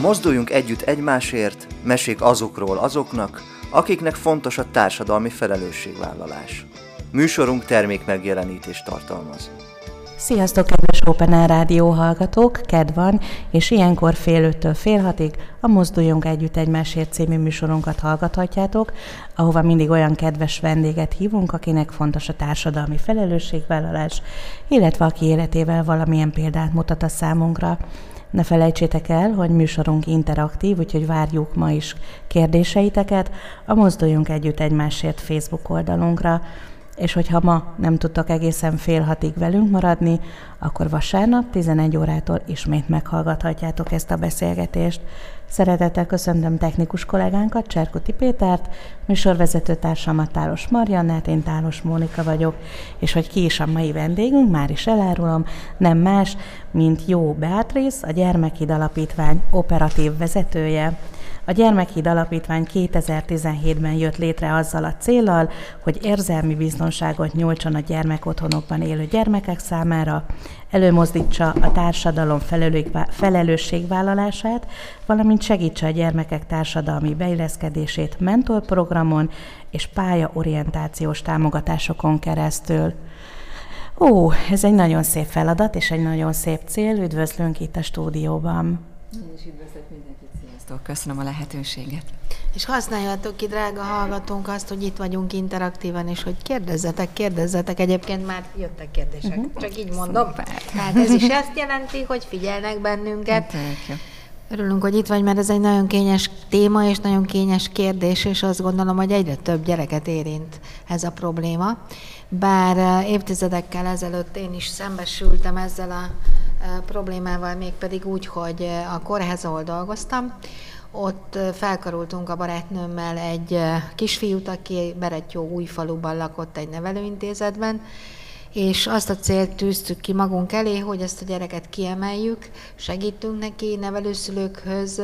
Mozduljunk együtt egymásért, mesék azokról azoknak, akiknek fontos a társadalmi felelősségvállalás. Műsorunk termék megjelenítést tartalmaz. Sziasztok, kedves Open Air Rádió hallgatók! Ked van, és ilyenkor fél öttől fél hatig a Mozduljunk Együtt Egymásért című műsorunkat hallgathatjátok, ahova mindig olyan kedves vendéget hívunk, akinek fontos a társadalmi felelősségvállalás, illetve aki életével valamilyen példát mutat a számunkra. Ne felejtsétek el, hogy műsorunk interaktív, úgyhogy várjuk ma is kérdéseiteket a Mozduljunk Együtt Egymásért Facebook oldalunkra és hogyha ma nem tudtok egészen fél hatig velünk maradni, akkor vasárnap 11 órától ismét meghallgathatjátok ezt a beszélgetést. Szeretettel köszöntöm technikus kollégánkat, Cserkuti Pétert, műsorvezető társamat Tálos Mariannát, én Tálos Mónika vagyok, és hogy ki is a mai vendégünk, már is elárulom, nem más, mint Jó Beatrice, a Gyermekid Alapítvány operatív vezetője. A Gyermekhíd Alapítvány 2017-ben jött létre azzal a célral, hogy érzelmi biztonságot nyújtson a gyermekotthonokban élő gyermekek számára, előmozdítsa a társadalom felelősségvállalását, valamint segítse a gyermekek társadalmi beilleszkedését mentorprogramon és pályaorientációs támogatásokon keresztül. Ó, ez egy nagyon szép feladat és egy nagyon szép cél. Üdvözlünk itt a stúdióban. Én is üdvözlök Sziasztok, köszönöm a lehetőséget. És használjátok ki, drága hallgatónk, azt, hogy itt vagyunk interaktívan, és hogy kérdezzetek, kérdezzetek. Egyébként már jöttek kérdések, uh-huh. csak így mondom. Szuper. Tehát ez is ezt jelenti, hogy figyelnek bennünket. Hát, Örülünk, hogy itt vagy, mert ez egy nagyon kényes téma, és nagyon kényes kérdés, és azt gondolom, hogy egyre több gyereket érint ez a probléma. Bár eh, évtizedekkel ezelőtt én is szembesültem ezzel a problémával, mégpedig úgy, hogy a kórház, ahol dolgoztam, ott felkarultunk a barátnőmmel egy kisfiút, aki Berettyó új faluban lakott egy nevelőintézetben, és azt a célt tűztük ki magunk elé, hogy ezt a gyereket kiemeljük, segítünk neki, nevelőszülőkhöz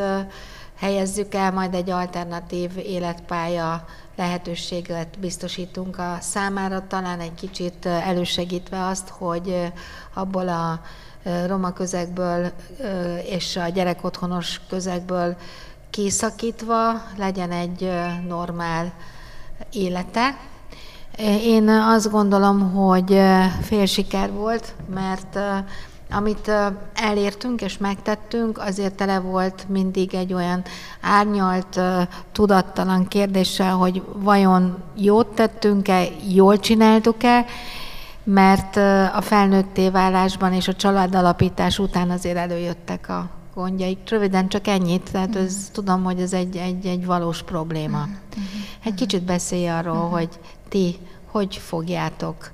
helyezzük el, majd egy alternatív életpálya lehetőséget biztosítunk a számára, talán egy kicsit elősegítve azt, hogy abból a roma közegből és a gyerekotthonos közegből kiszakítva legyen egy normál élete. Én azt gondolom, hogy fél siker volt, mert amit elértünk és megtettünk, azért tele volt mindig egy olyan árnyalt, tudattalan kérdéssel, hogy vajon jót tettünk-e, jól csináltuk-e, mert a felnőtté válásban és a családalapítás után azért előjöttek a gondjaik. Röviden csak ennyit, tehát ez, tudom, hogy ez egy, egy, egy valós probléma. Mm. Egy kicsit beszélj arról, hogy ti hogy fogjátok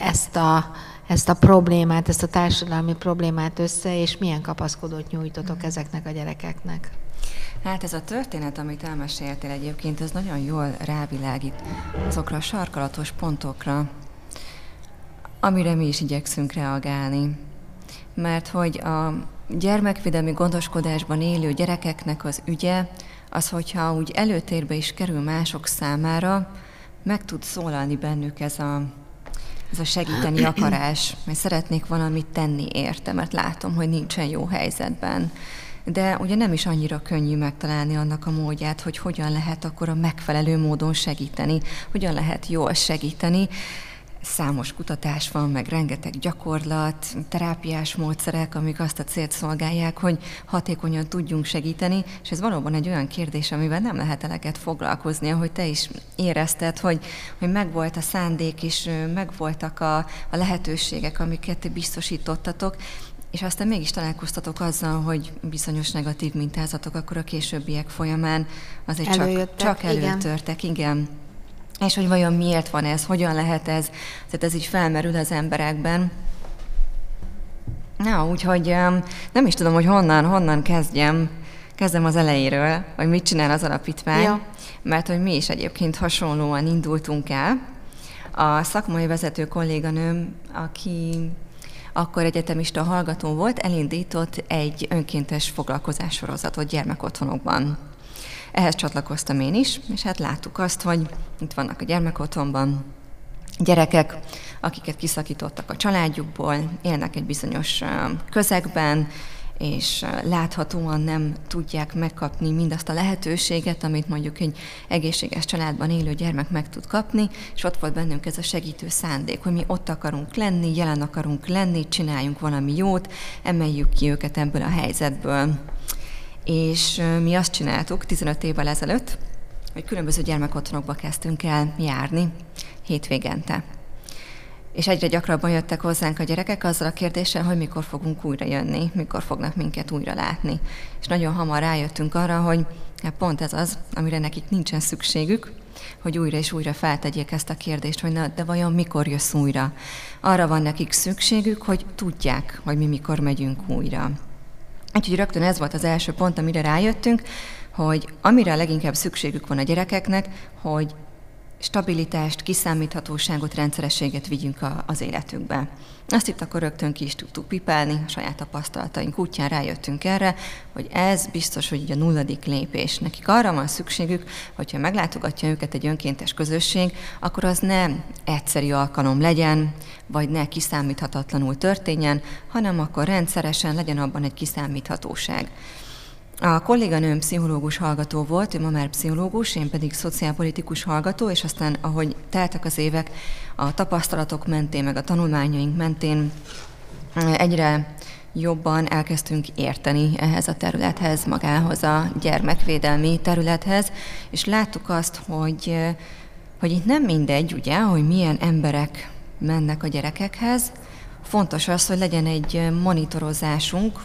ezt a, ezt a problémát, ezt a társadalmi problémát össze, és milyen kapaszkodót nyújtotok ezeknek a gyerekeknek. Hát ez a történet, amit elmeséltél egyébként, ez nagyon jól rávilágít azokra a sarkalatos pontokra, amire mi is igyekszünk reagálni. Mert hogy a gyermekvédelmi gondoskodásban élő gyerekeknek az ügye, az, hogyha úgy előtérbe is kerül mások számára, meg tud szólalni bennük ez a, ez a segíteni akarás, mert szeretnék valamit tenni érte, mert látom, hogy nincsen jó helyzetben. De ugye nem is annyira könnyű megtalálni annak a módját, hogy hogyan lehet akkor a megfelelő módon segíteni, hogyan lehet jól segíteni, Számos kutatás van, meg rengeteg gyakorlat, terápiás módszerek, amik azt a célt szolgálják, hogy hatékonyan tudjunk segíteni, és ez valóban egy olyan kérdés, amivel nem lehet eleget foglalkozni, ahogy te is érezted, hogy, hogy megvolt a szándék, és megvoltak a, a lehetőségek, amiket biztosítottatok, és aztán mégis találkoztatok azzal, hogy bizonyos negatív mintázatok akkor a későbbiek folyamán azért csak, csak előtörtek. Igen. igen. És hogy vajon miért van ez, hogyan lehet ez, tehát ez így felmerül az emberekben. Na, úgyhogy nem is tudom, hogy honnan, honnan kezdjem. Kezdem az elejéről, hogy mit csinál az alapítvány, ja. mert hogy mi is egyébként hasonlóan indultunk el. A szakmai vezető kolléganőm, aki akkor egyetemista hallgató volt, elindított egy önkéntes foglalkozássorozatot gyermekotthonokban. Ehhez csatlakoztam én is, és hát láttuk azt, hogy itt vannak a gyermekotthonban gyerekek, akiket kiszakítottak a családjukból, élnek egy bizonyos közegben, és láthatóan nem tudják megkapni mindazt a lehetőséget, amit mondjuk egy egészséges családban élő gyermek meg tud kapni, és ott volt bennünk ez a segítő szándék, hogy mi ott akarunk lenni, jelen akarunk lenni, csináljunk valami jót, emeljük ki őket ebből a helyzetből. És mi azt csináltuk 15 évvel ezelőtt, hogy különböző gyermekotthonokba kezdtünk el járni hétvégente. És egyre gyakrabban jöttek hozzánk a gyerekek azzal a kérdéssel, hogy mikor fogunk újra jönni, mikor fognak minket újra látni. És nagyon hamar rájöttünk arra, hogy hát pont ez az, amire nekik nincsen szükségük, hogy újra és újra feltegyék ezt a kérdést, hogy na, de vajon mikor jössz újra? Arra van nekik szükségük, hogy tudják, hogy mi mikor megyünk újra. Úgyhogy rögtön ez volt az első pont, amire rájöttünk, hogy amire leginkább szükségük van a gyerekeknek, hogy stabilitást, kiszámíthatóságot, rendszerességet vigyünk a, az életükbe. Azt itt akkor rögtön ki is tudtuk pipálni, a saját tapasztalataink útján rájöttünk erre, hogy ez biztos, hogy így a nulladik lépés. Nekik arra van szükségük, hogyha meglátogatja őket egy önkéntes közösség, akkor az nem egyszeri alkalom legyen, vagy ne kiszámíthatatlanul történjen, hanem akkor rendszeresen legyen abban egy kiszámíthatóság. A kolléganőm pszichológus hallgató volt, ő ma már pszichológus, én pedig szociálpolitikus hallgató, és aztán, ahogy teltek az évek, a tapasztalatok mentén, meg a tanulmányaink mentén egyre jobban elkezdtünk érteni ehhez a területhez, magához a gyermekvédelmi területhez, és láttuk azt, hogy, hogy itt nem mindegy, ugye, hogy milyen emberek mennek a gyerekekhez, fontos az, hogy legyen egy monitorozásunk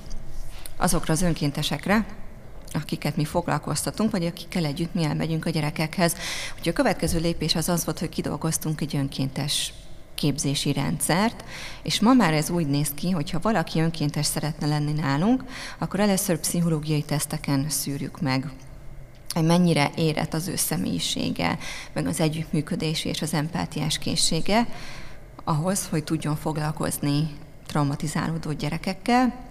azokra az önkéntesekre, akiket mi foglalkoztatunk, vagy akikkel együtt mi elmegyünk a gyerekekhez. Úgyhogy a következő lépés az az volt, hogy kidolgoztunk egy önkéntes képzési rendszert, és ma már ez úgy néz ki, hogy ha valaki önkéntes szeretne lenni nálunk, akkor először pszichológiai teszteken szűrjük meg hogy mennyire érett az ő személyisége, meg az együttműködési és az empátiás készsége, ahhoz, hogy tudjon foglalkozni traumatizálódó gyerekekkel,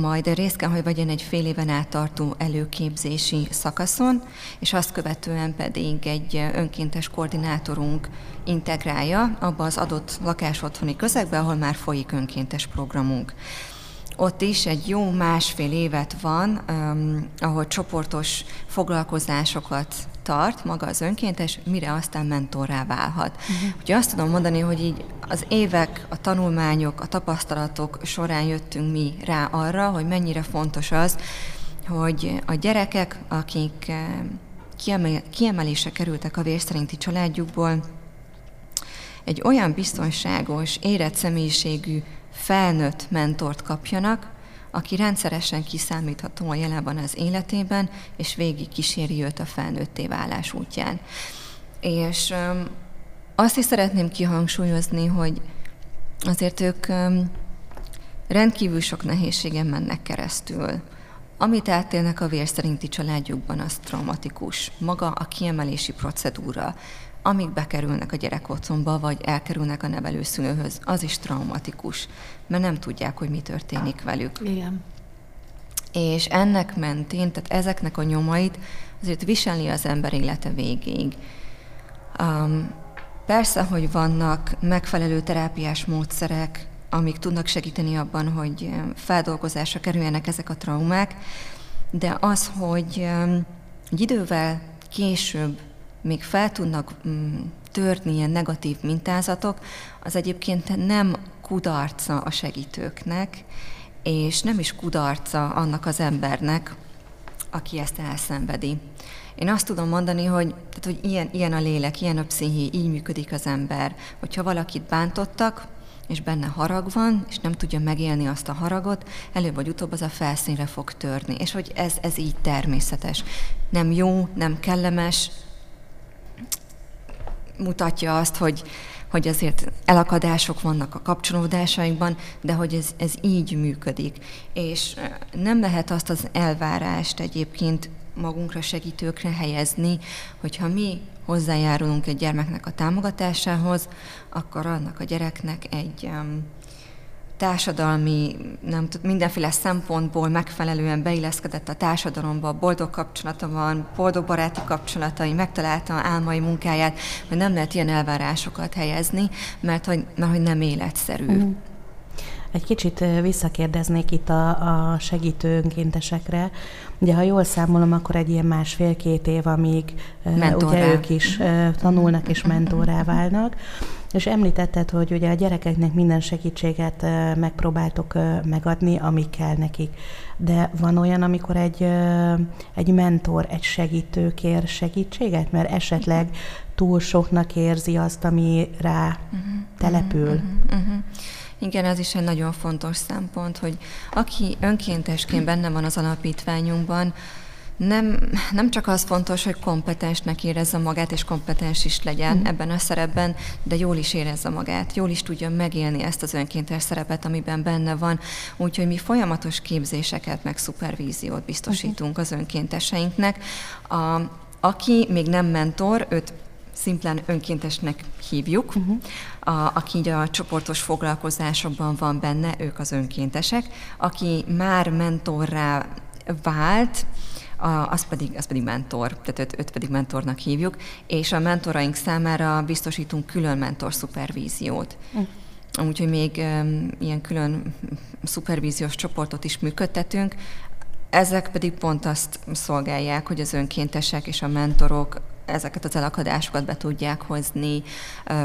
majd részt kell, hogy vegyen egy fél éven át tartó előképzési szakaszon, és azt követően pedig egy önkéntes koordinátorunk integrálja abba az adott lakásotthoni közegbe, ahol már folyik önkéntes programunk. Ott is egy jó másfél évet van, um, ahol csoportos foglalkozásokat tart maga az önkéntes, mire aztán mentorrá válhat. Uh-huh. Úgyhogy azt tudom mondani, hogy így az évek, a tanulmányok, a tapasztalatok során jöttünk mi rá arra, hogy mennyire fontos az, hogy a gyerekek, akik eh, kiemel, kiemelése kerültek a vérszerinti családjukból, egy olyan biztonságos, érett személyiségű felnőtt mentort kapjanak, aki rendszeresen kiszámítható a jelában az életében, és végig kíséri őt a felnőtté válás útján. És azt is szeretném kihangsúlyozni, hogy azért ők rendkívül sok nehézségen mennek keresztül. Amit átélnek a vérszerinti családjukban, az traumatikus. Maga a kiemelési procedúra, amíg bekerülnek a gyerek otthonba, vagy elkerülnek a nevelőszülőhöz, az is traumatikus, mert nem tudják, hogy mi történik velük. Igen. És ennek mentén, tehát ezeknek a nyomait azért viseli az ember élete végéig. Um, persze, hogy vannak megfelelő terápiás módszerek, amik tudnak segíteni abban, hogy feldolgozásra kerüljenek ezek a traumák, de az, hogy um, egy idővel később még fel tudnak mm, törni ilyen negatív mintázatok, az egyébként nem kudarca a segítőknek, és nem is kudarca annak az embernek, aki ezt elszenvedi. Én azt tudom mondani, hogy, tehát, hogy ilyen, ilyen a lélek, ilyen a psziché, így működik az ember. Hogyha valakit bántottak, és benne harag van, és nem tudja megélni azt a haragot, előbb vagy utóbb az a felszínre fog törni. És hogy ez, ez így természetes. Nem jó, nem kellemes, mutatja azt, hogy, hogy azért elakadások vannak a kapcsolódásainkban, de hogy ez, ez így működik. És nem lehet azt az elvárást egyébként magunkra segítőkre helyezni, hogyha mi hozzájárulunk egy gyermeknek a támogatásához, akkor annak a gyereknek egy um, társadalmi, nem tud, mindenféle szempontból megfelelően beilleszkedett a társadalomba, boldog kapcsolata van, boldog baráti kapcsolatai, megtalálta álmai munkáját, hogy nem lehet ilyen elvárásokat helyezni, mert hogy, mert hogy nem életszerű. Mm. Egy kicsit visszakérdeznék itt a, a segítő önkéntesekre. Ugye, ha jól számolom, akkor egy ilyen másfél-két év, amíg Mentorrá. ugye ők is tanulnak és mentorrá válnak. És említetted, hogy ugye a gyerekeknek minden segítséget megpróbáltok megadni, ami kell nekik. De van olyan, amikor egy, egy mentor, egy segítő kér segítséget, mert esetleg túl soknak érzi azt, ami rá uh-huh, települ. Uh-huh, uh-huh. Igen, ez is egy nagyon fontos szempont, hogy aki önkéntesként benne van az alapítványunkban, nem, nem csak az fontos, hogy kompetensnek érezze magát, és kompetens is legyen mm. ebben a szerepben, de jól is érezze magát, jól is tudja megélni ezt az önkéntes szerepet, amiben benne van. Úgyhogy mi folyamatos képzéseket, meg szupervíziót biztosítunk az önkénteseinknek. A, aki még nem mentor, őt szimplán önkéntesnek hívjuk, uh-huh. a, aki így a csoportos foglalkozásokban van benne, ők az önkéntesek. Aki már mentorrá vált, az pedig, az pedig mentor, tehát őt, őt pedig mentornak hívjuk, és a mentoraink számára biztosítunk külön mentor szupervíziót. Uh. Úgyhogy még um, ilyen külön szupervíziós csoportot is működtetünk, ezek pedig pont azt szolgálják, hogy az önkéntesek és a mentorok ezeket az elakadásokat be tudják hozni,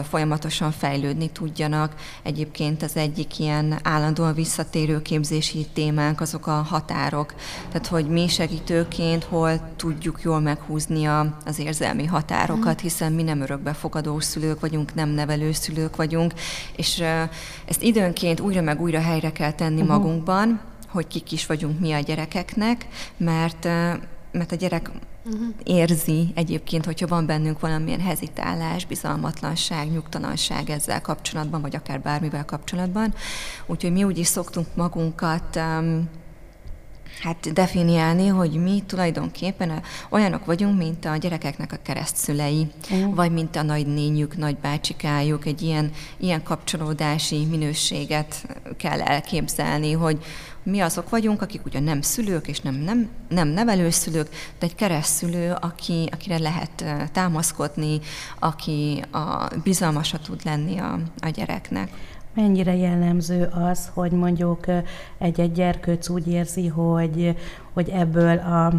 folyamatosan fejlődni tudjanak. Egyébként az egyik ilyen állandóan visszatérő képzési témánk azok a határok. Tehát, hogy mi segítőként hol tudjuk jól meghúzni az érzelmi határokat, hiszen mi nem örökbefogadó szülők vagyunk, nem nevelő szülők vagyunk, és ezt időnként újra meg újra helyre kell tenni uh-huh. magunkban, hogy kik is vagyunk mi a gyerekeknek, mert mert a gyerek uh-huh. érzi egyébként, hogyha van bennünk valamilyen hezitálás, bizalmatlanság, nyugtalanság ezzel kapcsolatban, vagy akár bármivel kapcsolatban. Úgyhogy mi úgy is szoktunk magunkat um, hát definiálni, hogy mi tulajdonképpen olyanok vagyunk, mint a gyerekeknek a keresztszülei, uh-huh. vagy mint a nagynényük, nagybácsikájuk, egy ilyen, ilyen kapcsolódási minőséget kell elképzelni, hogy, mi azok vagyunk, akik ugyan nem szülők és nem, nem, nem nevelőszülők, de egy keresztülő, aki, akire lehet támaszkodni, aki a bizalmasa tud lenni a, a gyereknek. Mennyire jellemző az, hogy mondjuk egy-egy gyerkőc úgy érzi, hogy, hogy ebből a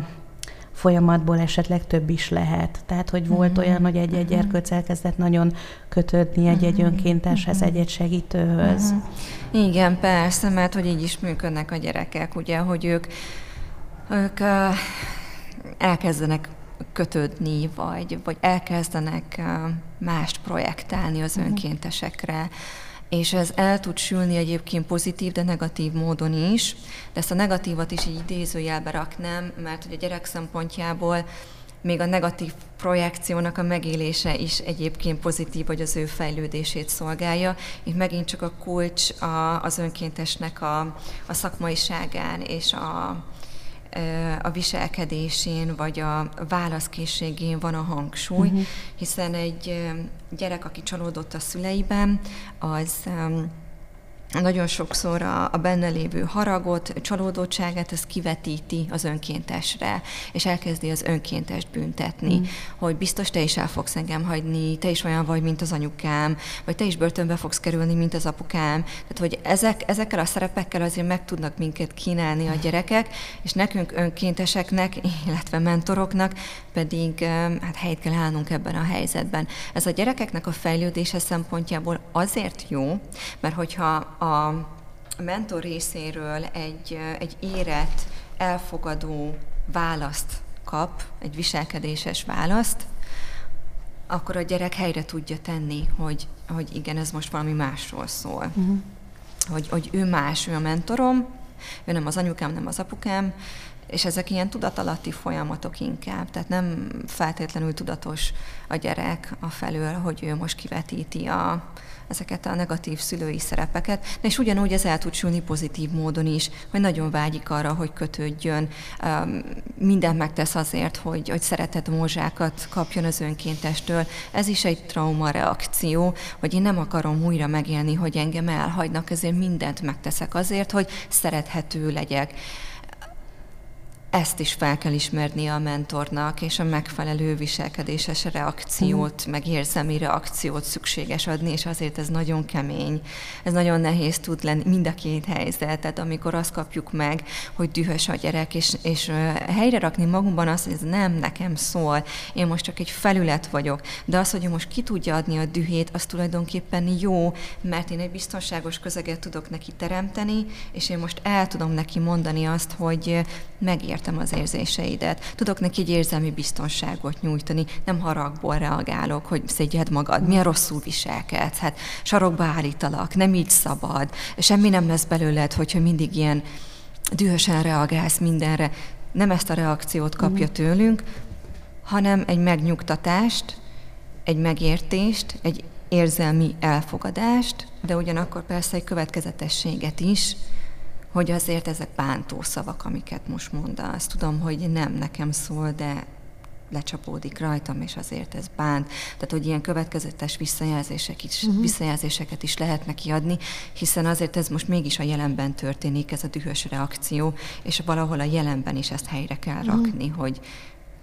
folyamatból esetleg több is lehet. Tehát, hogy volt uh-huh. olyan, hogy egy-egy gyerkőc elkezdett nagyon kötődni egy-egy uh-huh. önkénteshez, uh-huh. egy-egy segítőhöz. Uh-huh. Igen, persze, mert hogy így is működnek a gyerekek, ugye, hogy ők, ők uh, elkezdenek kötődni, vagy, vagy elkezdenek uh, mást projektálni az önkéntesekre, és ez el tud sülni egyébként pozitív, de negatív módon is, de ezt a negatívat is így idézőjelbe raknám, mert hogy a gyerek szempontjából még a negatív projekciónak a megélése is egyébként pozitív, vagy az ő fejlődését szolgálja. Itt megint csak a kulcs a, az önkéntesnek a, a szakmaiságán és a, a viselkedésén vagy a válaszkészségén van a hangsúly, uh-huh. hiszen egy gyerek, aki csalódott a szüleiben, az nagyon sokszor a, a benne lévő haragot, csalódottságát, ez kivetíti az önkéntesre, és elkezdi az önkéntest büntetni, mm. hogy biztos te is el fogsz engem hagyni, te is olyan vagy, mint az anyukám, vagy te is börtönbe fogsz kerülni, mint az apukám. Tehát, hogy ezek, ezekkel a szerepekkel azért meg tudnak minket kínálni a gyerekek, és nekünk önkénteseknek, illetve mentoroknak pedig hát helyt kell állnunk ebben a helyzetben. Ez a gyerekeknek a fejlődése szempontjából azért jó, mert hogyha a mentor részéről egy, egy érett, elfogadó választ kap, egy viselkedéses választ, akkor a gyerek helyre tudja tenni, hogy, hogy igen, ez most valami másról szól. Uh-huh. Hogy, hogy ő más, ő a mentorom, ő nem az anyukám, nem az apukám, és ezek ilyen tudatalatti folyamatok inkább, tehát nem feltétlenül tudatos a gyerek a felől, hogy ő most kivetíti a, ezeket a negatív szülői szerepeket, de és ugyanúgy ez el tud sülni pozitív módon is, hogy nagyon vágyik arra, hogy kötődjön, mindent megtesz azért, hogy, hogy szeretett mózsákat kapjon az önkéntestől. Ez is egy trauma reakció, hogy én nem akarom újra megélni, hogy engem elhagynak, ezért mindent megteszek azért, hogy szerethető legyek ezt is fel kell ismernie a mentornak, és a megfelelő viselkedéses reakciót, mm. meg érzelmi reakciót szükséges adni, és azért ez nagyon kemény. Ez nagyon nehéz tud lenni, mind a két helyzet. Tehát amikor azt kapjuk meg, hogy dühös a gyerek, és, és helyre rakni magunkban azt, hogy ez nem nekem szól, én most csak egy felület vagyok, de az, hogy most ki tudja adni a dühét, az tulajdonképpen jó, mert én egy biztonságos közeget tudok neki teremteni, és én most el tudom neki mondani azt, hogy megértem az érzéseidet. Tudok neki egy érzelmi biztonságot nyújtani, nem haragból reagálok, hogy szégyed magad, milyen rosszul viselkedsz, hát sarokba állítalak, nem így szabad, semmi nem lesz belőled, hogyha mindig ilyen dühösen reagálsz mindenre. Nem ezt a reakciót kapja mm. tőlünk, hanem egy megnyugtatást, egy megértést, egy érzelmi elfogadást, de ugyanakkor persze egy következetességet is, hogy azért ezek bántó szavak, amiket most mondasz. Tudom, hogy nem nekem szól, de lecsapódik rajtam, és azért ez bánt. Tehát, hogy ilyen következetes visszajelzések is, uh-huh. visszajelzéseket is lehet neki adni, hiszen azért ez most mégis a jelenben történik, ez a dühös reakció, és valahol a jelenben is ezt helyre kell uh-huh. rakni, hogy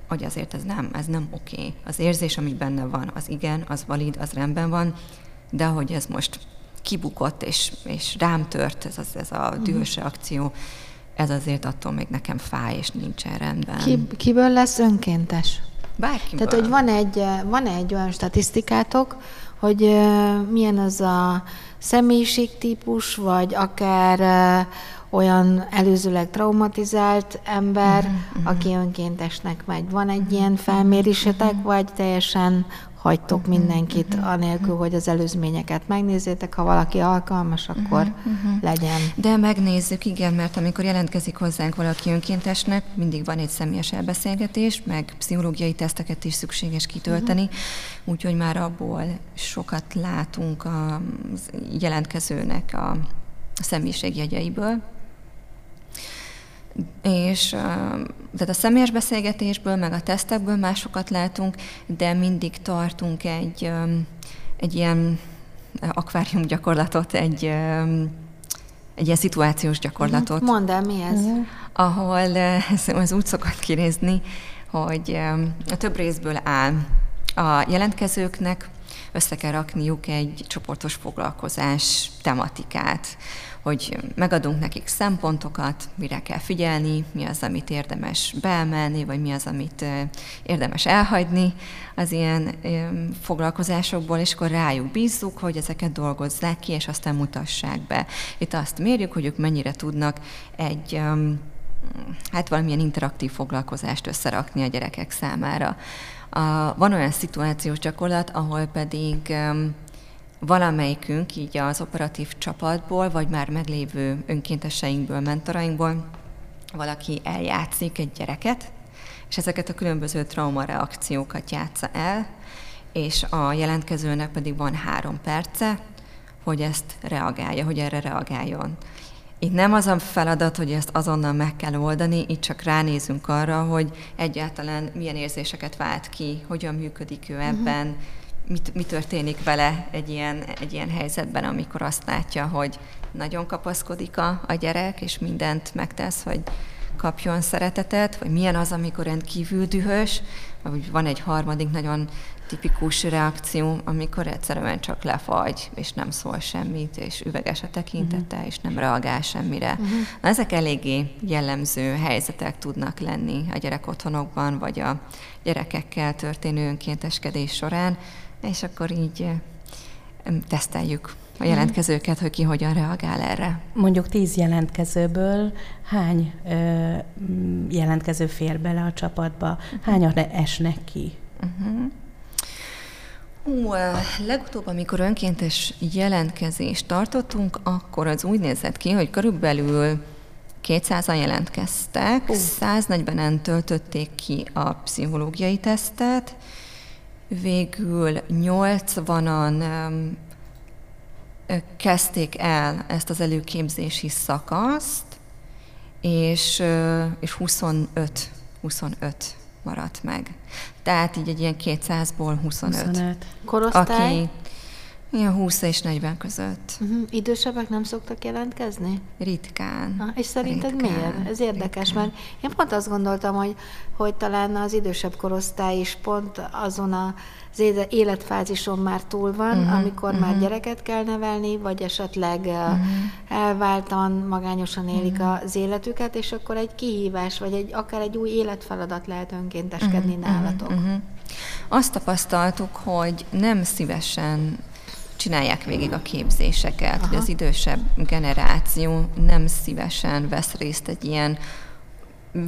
hogy azért ez nem, ez nem oké. Okay. Az érzés, ami benne van, az igen, az valid, az rendben van, de hogy ez most kibukott, és, és rám tört ez, az, ez a mhm. dühös reakció, ez azért attól még nekem fáj, és nincsen rendben. Ki, kiből lesz önkéntes? Bárkiből. Tehát, hogy van egy, van egy olyan statisztikátok, hogy milyen az a személyiségtípus, vagy akár olyan előzőleg traumatizált ember, uh-huh, aki önkéntesnek megy. Van egy uh-huh, ilyen felmérésetek, uh-huh. vagy teljesen hagytok uh-huh, mindenkit, uh-huh, anélkül, hogy az előzményeket megnézzétek. Ha valaki alkalmas, akkor uh-huh, uh-huh. legyen. De megnézzük, igen, mert amikor jelentkezik hozzánk valaki önkéntesnek, mindig van egy személyes elbeszélgetés, meg pszichológiai teszteket is szükséges kitölteni, uh-huh. úgyhogy már abból sokat látunk a jelentkezőnek a személyiségjegyeiből, és tehát a személyes beszélgetésből, meg a tesztekből másokat látunk, de mindig tartunk egy, egy ilyen akvárium gyakorlatot, egy, egy ilyen szituációs gyakorlatot. Mhm. Mondd el, mi ez? Uh-huh. Ahol ez, ez úgy szokott kinézni, hogy a több részből áll. A jelentkezőknek össze kell rakniuk egy csoportos foglalkozás tematikát hogy megadunk nekik szempontokat, mire kell figyelni, mi az, amit érdemes beemelni, vagy mi az, amit érdemes elhagyni az ilyen foglalkozásokból, és akkor rájuk bízzuk, hogy ezeket dolgozzák ki, és aztán mutassák be. Itt azt mérjük, hogy ők mennyire tudnak egy hát valamilyen interaktív foglalkozást összerakni a gyerekek számára. A, van olyan szituációs gyakorlat, ahol pedig um, valamelyikünk így az operatív csapatból, vagy már meglévő önkénteseinkből, mentorainkból valaki eljátszik egy gyereket, és ezeket a különböző traumareakciókat játsza el, és a jelentkezőnek pedig van három perce, hogy ezt reagálja, hogy erre reagáljon. Itt nem az a feladat, hogy ezt azonnal meg kell oldani, itt csak ránézünk arra, hogy egyáltalán milyen érzéseket vált ki, hogyan működik ő ebben, uh-huh mit, mi történik vele egy ilyen, egy ilyen helyzetben, amikor azt látja, hogy nagyon kapaszkodik a, a gyerek, és mindent megtesz, hogy kapjon szeretetet, vagy milyen az, amikor rendkívül dühös, vagy van egy harmadik nagyon tipikus reakció, amikor egyszerűen csak lefagy, és nem szól semmit, és üveges a tekintete, uh-huh. és nem reagál semmire. Uh-huh. Na, ezek eléggé jellemző helyzetek tudnak lenni a gyerek otthonokban, vagy a gyerekekkel történő önkénteskedés során, és akkor így teszteljük a mhm. jelentkezőket, hogy ki hogyan reagál erre. Mondjuk tíz jelentkezőből hány ö, jelentkező fér bele a csapatba? Hányan esnek ki? Uh-huh. Ú, legutóbb, amikor önkéntes jelentkezést tartottunk, akkor az úgy nézett ki, hogy körülbelül 200-an jelentkeztek, uh. 140-en töltötték ki a pszichológiai tesztet, végül 80-an kezdték el ezt az előképzési szakaszt, és, és 25, 25 maradt meg. Tehát így egy ilyen 200-ból 25. 25. Korosztály? Aki Ilyen 20 és 40 között. Uh-huh. Idősebbek nem szoktak jelentkezni? Ritkán. Ha, és szerinted ritkán, miért? Ez érdekes, ritkán. mert én pont azt gondoltam, hogy, hogy talán az idősebb korosztály is pont azon az életfázison már túl van, uh-huh, amikor uh-huh. már gyereket kell nevelni, vagy esetleg uh-huh. elváltan, magányosan élik uh-huh. az életüket, és akkor egy kihívás, vagy egy, akár egy új életfeladat lehet önkénteskedni uh-huh, nálatok. Uh-huh. Azt tapasztaltuk, hogy nem szívesen csinálják végig a képzéseket, Aha. hogy az idősebb generáció nem szívesen vesz részt egy ilyen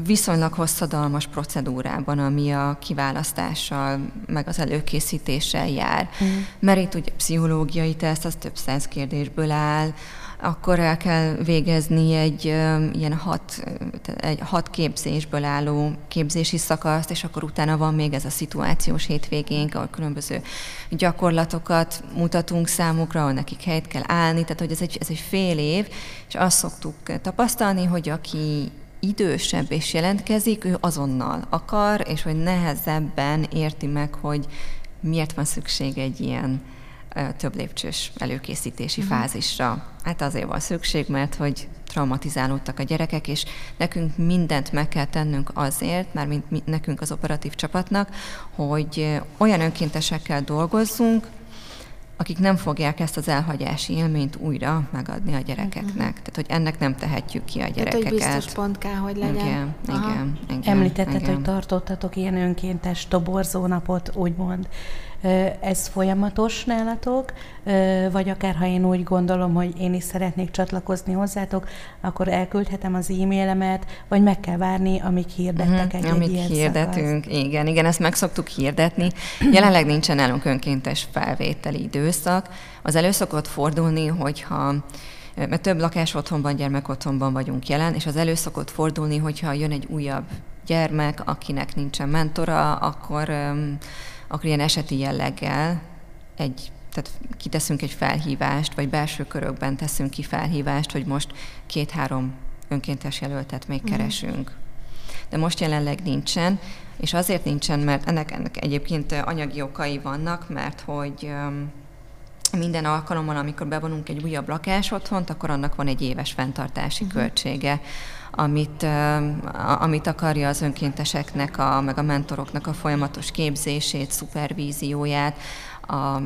viszonylag hosszadalmas procedúrában, ami a kiválasztással, meg az előkészítéssel jár. Mm. Mert itt ugye pszichológiai teszt, az több száz kérdésből áll, akkor el kell végezni egy ilyen hat, egy hat képzésből álló képzési szakaszt, és akkor utána van még ez a szituációs hétvégénk, ahol különböző gyakorlatokat mutatunk számukra, ahol nekik helyet kell állni, tehát hogy ez egy, ez egy fél év, és azt szoktuk tapasztalni, hogy aki idősebb és jelentkezik, ő azonnal akar, és hogy nehezebben érti meg, hogy miért van szükség egy ilyen több lépcsős előkészítési uh-huh. fázisra. Hát azért van szükség, mert hogy traumatizálódtak a gyerekek, és nekünk mindent meg kell tennünk azért, már mint mi, nekünk az operatív csapatnak, hogy olyan önkéntesekkel dolgozzunk, akik nem fogják ezt az elhagyási élményt újra megadni a gyerekeknek. Uh-huh. Tehát, hogy ennek nem tehetjük ki a gyerekeket. Tehát, hogy biztos pont kell, hogy legyen. Igen, igen, igen. Említetted, igen. hogy tartottatok ilyen önkéntes toborzónapot, úgymond. Ez folyamatos nálatok, vagy akár ha én úgy gondolom, hogy én is szeretnék csatlakozni hozzátok, akkor elküldhetem az e-mailemet, vagy meg kell várni, amíg hirdettek uh-huh, egy, amíg egy ilyen hirdetünk, szakasz. igen, igen, ezt meg szoktuk hirdetni. Jelenleg nincsen nálunk önkéntes felvételi időszak. Az elő szokott fordulni, hogyha mert több lakás otthonban, gyermek otthonban vagyunk jelen, és az elő szokott fordulni, hogyha jön egy újabb gyermek, akinek nincsen mentora, akkor akkor ilyen eseti jelleggel egy, tehát kiteszünk egy felhívást, vagy belső körökben teszünk ki felhívást, hogy most két-három önkéntes jelöltet még mm. keresünk. De most jelenleg nincsen, és azért nincsen, mert ennek, ennek egyébként anyagi okai vannak, mert hogy minden alkalommal, amikor bevonunk egy újabb lakás otthont, akkor annak van egy éves fenntartási uh-huh. költsége amit, amit akarja az önkénteseknek, a, meg a mentoroknak a folyamatos képzését, szupervízióját, a,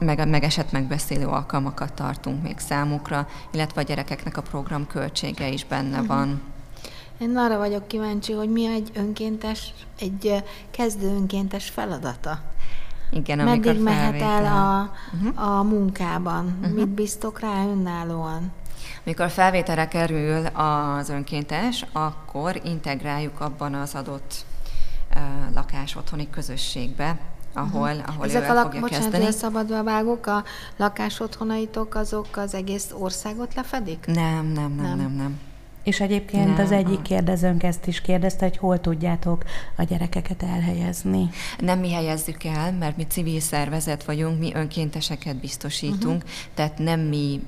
meg, meg eset megbeszélő alkalmakat tartunk még számukra, illetve a gyerekeknek a program költsége is benne uh-huh. van. Én arra vagyok kíváncsi, hogy mi egy önkéntes, egy kezdő önkéntes feladata. Igen, Meddig mehet el a, uh-huh. a munkában? Uh-huh. Mit biztok rá önállóan? Mikor felvételre kerül az önkéntes, akkor integráljuk abban az adott lakás otthoni közösségbe, ahol, uh-huh. ahol Ezek ő a lak- fogja bocsánat, kezdeni. szabadba vágok, a lakás otthonaitok azok az egész országot lefedik? Nem, nem, nem, nem, nem. nem. És egyébként nem, az egyik kérdezőnk ezt is kérdezte, hogy hol tudjátok a gyerekeket elhelyezni. Nem mi helyezzük el, mert mi civil szervezet vagyunk, mi önkénteseket biztosítunk, uh-huh. tehát nem mi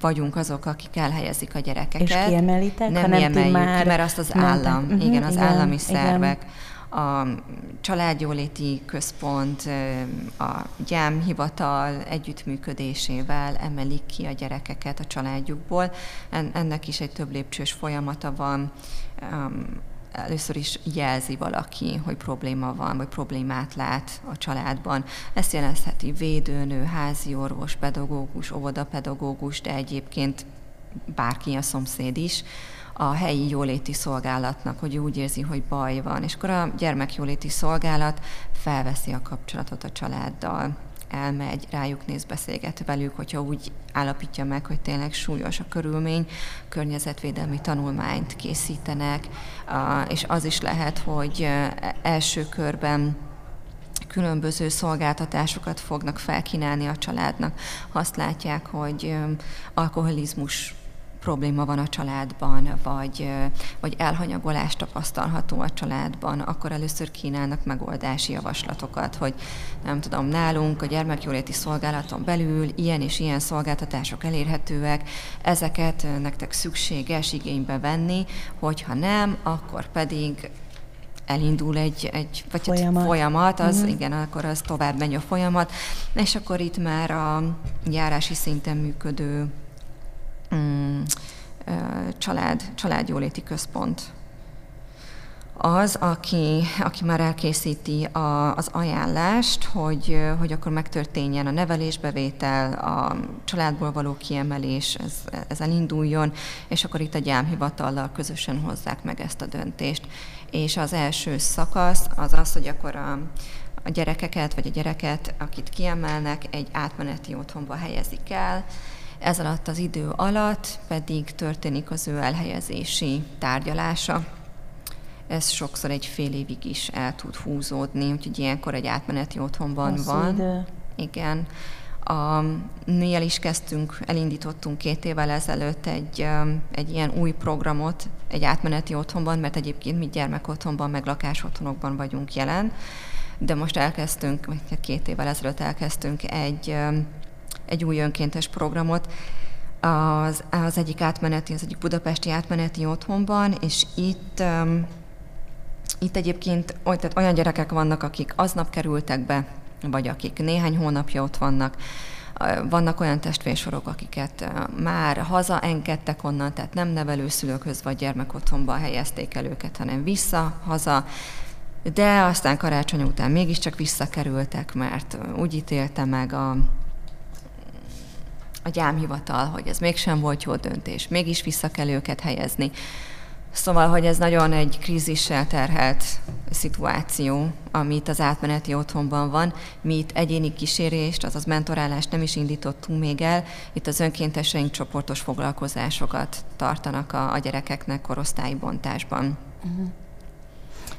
vagyunk azok, akik elhelyezik a gyerekeket. És kiemelitek, nem hanem emeljük már ki, mert azt az állam, uh-huh, igen, az igen, állami igen. szervek, a családjóléti központ, a gyámhivatal együttműködésével emelik ki a gyerekeket a családjukból. Ennek is egy több lépcsős folyamata van először is jelzi valaki, hogy probléma van, vagy problémát lát a családban. Ezt jelezheti védőnő, házi orvos, pedagógus, óvodapedagógus, de egyébként bárki a szomszéd is a helyi jóléti szolgálatnak, hogy úgy érzi, hogy baj van. És akkor a gyermekjóléti szolgálat felveszi a kapcsolatot a családdal, elmegy, rájuk néz, beszélget velük, hogyha úgy állapítja meg, hogy tényleg súlyos a körülmény, környezetvédelmi tanulmányt készítenek, és az is lehet, hogy első körben különböző szolgáltatásokat fognak felkínálni a családnak. Azt látják, hogy alkoholizmus probléma van a családban, vagy, vagy elhanyagolás tapasztalható a családban, akkor először kínálnak megoldási javaslatokat, hogy nem tudom, nálunk a gyermekjóléti szolgálaton belül ilyen és ilyen szolgáltatások elérhetőek, ezeket nektek szükséges igénybe venni, hogyha nem, akkor pedig elindul egy, egy vagy folyamat, hát folyamat az, uh-huh. igen, akkor az tovább megy a folyamat, és akkor itt már a járási szinten működő um, család, családjóléti központ az, aki, aki már elkészíti a, az ajánlást, hogy, hogy akkor megtörténjen a nevelésbevétel, a családból való kiemelés, ez, ez elinduljon, és akkor itt a gyámhivatallal közösen hozzák meg ezt a döntést. És az első szakasz az az, hogy akkor a, a gyerekeket, vagy a gyereket, akit kiemelnek, egy átmeneti otthonba helyezik el, ez alatt az idő alatt pedig történik az ő elhelyezési tárgyalása ez sokszor egy fél évig is el tud húzódni, úgyhogy ilyenkor egy átmeneti otthonban Hosszú van. Idő. Igen. A nél is kezdtünk, elindítottunk két évvel ezelőtt egy, egy ilyen új programot egy átmeneti otthonban, mert egyébként mi gyermekotthonban, meg lakásotthonokban vagyunk jelen, de most elkezdtünk, két évvel ezelőtt elkezdtünk egy, egy új önkéntes programot, az, az egyik átmeneti, az egyik budapesti átmeneti otthonban, és itt itt egyébként tehát olyan gyerekek vannak, akik aznap kerültek be, vagy akik néhány hónapja ott vannak. Vannak olyan testvérsorok, akiket már hazaengedtek onnan, tehát nem nevelőszülőkhöz vagy gyermekotthonba helyezték el őket, hanem vissza, haza, de aztán karácsony után mégiscsak visszakerültek, mert úgy ítélte meg a, a gyámhivatal, hogy ez mégsem volt jó döntés, mégis vissza kell őket helyezni. Szóval, hogy ez nagyon egy krízissel terhelt szituáció, amit az átmeneti otthonban van. Mi itt egyéni kísérést, azaz mentorálást nem is indítottunk még el. Itt az önkénteseink csoportos foglalkozásokat tartanak a, a gyerekeknek korosztályi bontásban. Uh-huh.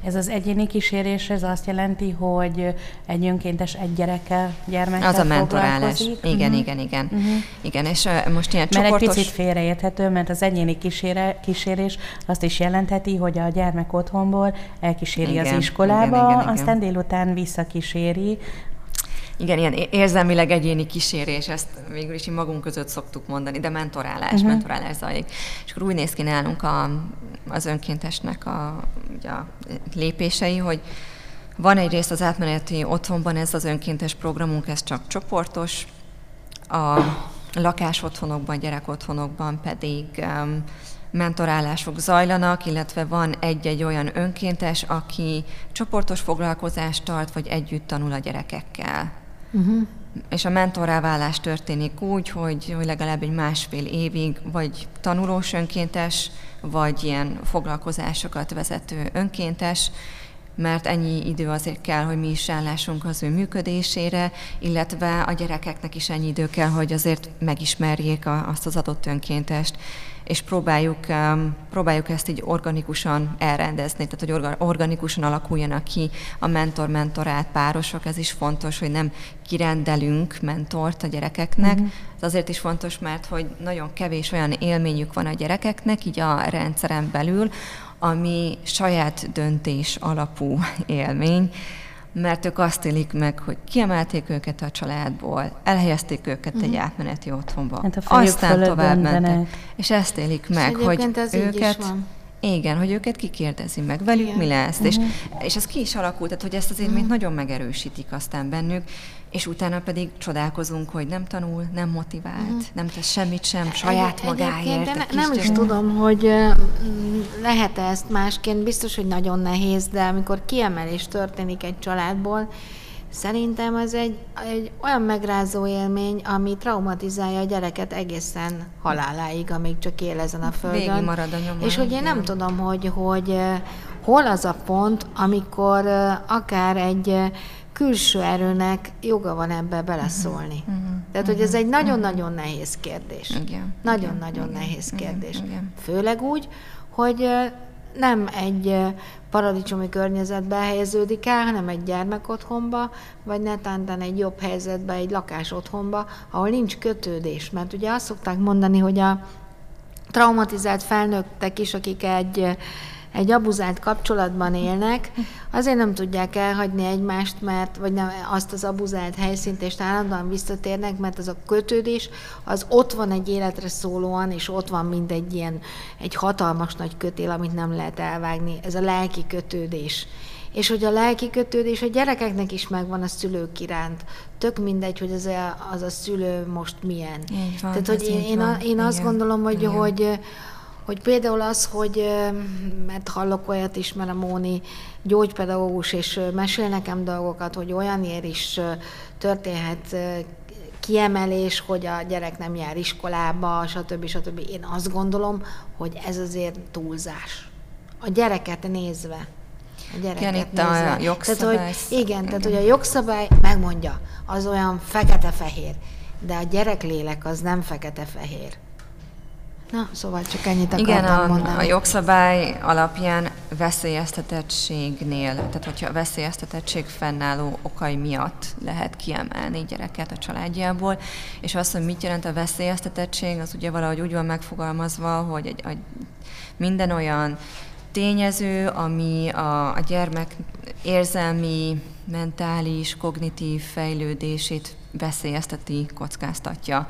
Ez az egyéni kísérés, ez azt jelenti, hogy egy önkéntes egy gyerekkel, gyermekkel Az a mentorálás. Igen, uh-huh. igen, igen. Uh-huh. Igen, és uh, most ilyen mert csoportos... egy picit félreérthető, mert az egyéni kísére, kísérés azt is jelentheti, hogy a gyermek otthonból elkíséri igen, az iskolába, igen, igen, igen. aztán délután visszakíséri igen, ilyen érzelmileg egyéni kísérés, ezt végül is magunk között szoktuk mondani, de mentorálás, uh-huh. mentorálás zajlik. És akkor úgy néz ki nálunk a, az önkéntesnek a, ugye a lépései, hogy van egyrészt az átmeneti otthonban ez az önkéntes programunk, ez csak csoportos, a lakásotthonokban, gyerekotthonokban pedig um, mentorálások zajlanak, illetve van egy-egy olyan önkéntes, aki csoportos foglalkozást tart, vagy együtt tanul a gyerekekkel. Uh-huh. És a mentoráválás történik úgy, hogy, hogy legalább egy másfél évig vagy tanulós önkéntes, vagy ilyen foglalkozásokat vezető önkéntes, mert ennyi idő azért kell, hogy mi is állásunk az ő működésére, illetve a gyerekeknek is ennyi idő kell, hogy azért megismerjék a, azt az adott önkéntest és próbáljuk, um, próbáljuk ezt így organikusan elrendezni, tehát hogy organikusan alakuljanak ki a mentor-mentorát párosok, ez is fontos, hogy nem kirendelünk mentort a gyerekeknek. Mm-hmm. Ez azért is fontos, mert hogy nagyon kevés olyan élményük van a gyerekeknek, így a rendszeren belül, ami saját döntés alapú élmény, mert ők azt élik meg, hogy kiemelték őket a családból, elhelyezték őket uh-huh. egy mhm. átmeneti otthonba, hát aztán tovább mentek. És ezt élik meg, és hogy őket... Igen, hogy őket kikérdezi meg, velük Igen. mi lesz. Uh-huh. És, mhm. és ez ki is alakult, tehát hogy ezt az élményt uh-huh. nagyon megerősítik aztán bennük, és utána pedig csodálkozunk, hogy nem tanul, nem motivált, uh-huh. nem tesz semmit sem saját Egy, magáért. De ne, nem is tudom, hogy lehet-e ezt másként, biztos, hogy nagyon nehéz, de amikor kiemelés történik egy családból, Szerintem ez egy, egy olyan megrázó élmény, ami traumatizálja a gyereket egészen haláláig, amíg csak él ezen a földön. Végig marad a nyoma. És hogy én nem tudom, hogy, hogy hol az a pont, amikor akár egy külső erőnek joga van ebbe beleszólni. Uh-huh. Tehát, hogy ez egy nagyon-nagyon nehéz kérdés. Nagyon-nagyon nehéz kérdés. Igen. Főleg úgy, hogy nem egy paradicsomi környezetbe helyeződik el, hanem egy gyermekotthonba, vagy netántán egy jobb helyzetbe, egy lakásotthonba, ahol nincs kötődés. Mert ugye azt szokták mondani, hogy a traumatizált felnőttek is, akik egy egy abuzált kapcsolatban élnek, azért nem tudják elhagyni egymást, mert, vagy nem, azt az abuzált helyszínt, és állandóan visszatérnek, mert az a kötődés, az ott van egy életre szólóan, és ott van mind egy ilyen, egy hatalmas nagy kötél, amit nem lehet elvágni. Ez a lelki kötődés és hogy a lelki kötődés a gyerekeknek is megvan a szülők iránt. Tök mindegy, hogy az a, az a szülő most milyen. Így van, Tehát, hogy én, én, a, én azt gondolom, hogy, hogy hogy például az, hogy, mert hallok olyat is, mert a Móni gyógypedagógus, és mesél nekem dolgokat, hogy olyanért is történhet kiemelés, hogy a gyerek nem jár iskolába, stb. stb. Én azt gondolom, hogy ez azért túlzás. A gyereket nézve. A gyereket igen, itt nézve. a jogszabály. Tehát, hogy, igen, igen, tehát hogy a jogszabály megmondja, az olyan fekete-fehér, de a gyereklélek az nem fekete-fehér. Na, szóval csak ennyit akartam Igen, a, mondani. a jogszabály alapján veszélyeztetettségnél, tehát hogyha a veszélyeztetettség fennálló okai miatt lehet kiemelni gyereket a családjából, és azt, hogy mit jelent a veszélyeztetettség, az ugye valahogy úgy van megfogalmazva, hogy egy, egy, minden olyan tényező, ami a, a gyermek érzelmi, mentális, kognitív fejlődését veszélyezteti, kockáztatja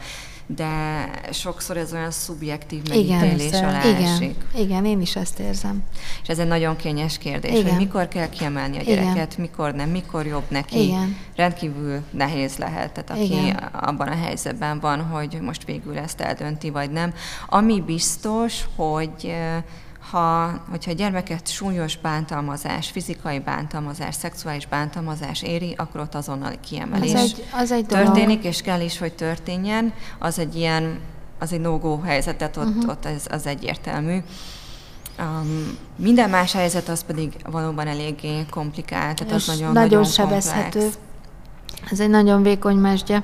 de sokszor ez olyan szubjektív megítélés igen, alá igen, esik. Igen, én is ezt érzem. És ez egy nagyon kényes kérdés, igen. hogy mikor kell kiemelni a gyereket, igen. mikor nem, mikor jobb neki. Igen. Rendkívül nehéz lehet, tehát aki igen. abban a helyzetben van, hogy most végül ezt eldönti, vagy nem. Ami biztos, hogy ha, hogyha a gyermeket súlyos bántalmazás, fizikai bántalmazás, szexuális bántalmazás éri, akkor ott azonnal kiemelés az egy, az egy történik, dolog. és kell is, hogy történjen. Az egy ilyen, az egy no-go helyzetet, ott, uh-huh. ott ez, az egyértelmű. Um, minden más helyzet az pedig valóban eléggé komplikált, tehát az nagyon, nagyon, nagyon sebezhető. Komplex. Ez egy nagyon vékony mesdje.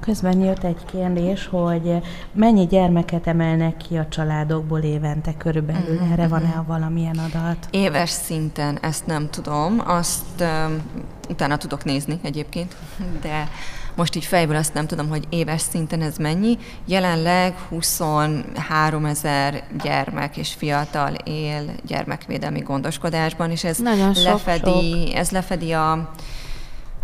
Közben jött egy kérdés, hogy mennyi gyermeket emelnek ki a családokból évente körülbelül? Mm-hmm. Erre van-e valamilyen adat? Éves szinten ezt nem tudom, azt um, utána tudok nézni egyébként, de most így fejből azt nem tudom, hogy éves szinten ez mennyi. Jelenleg 23 ezer gyermek és fiatal él gyermekvédelmi gondoskodásban, és ez Nagyon lefedi, sok. ez lefedi a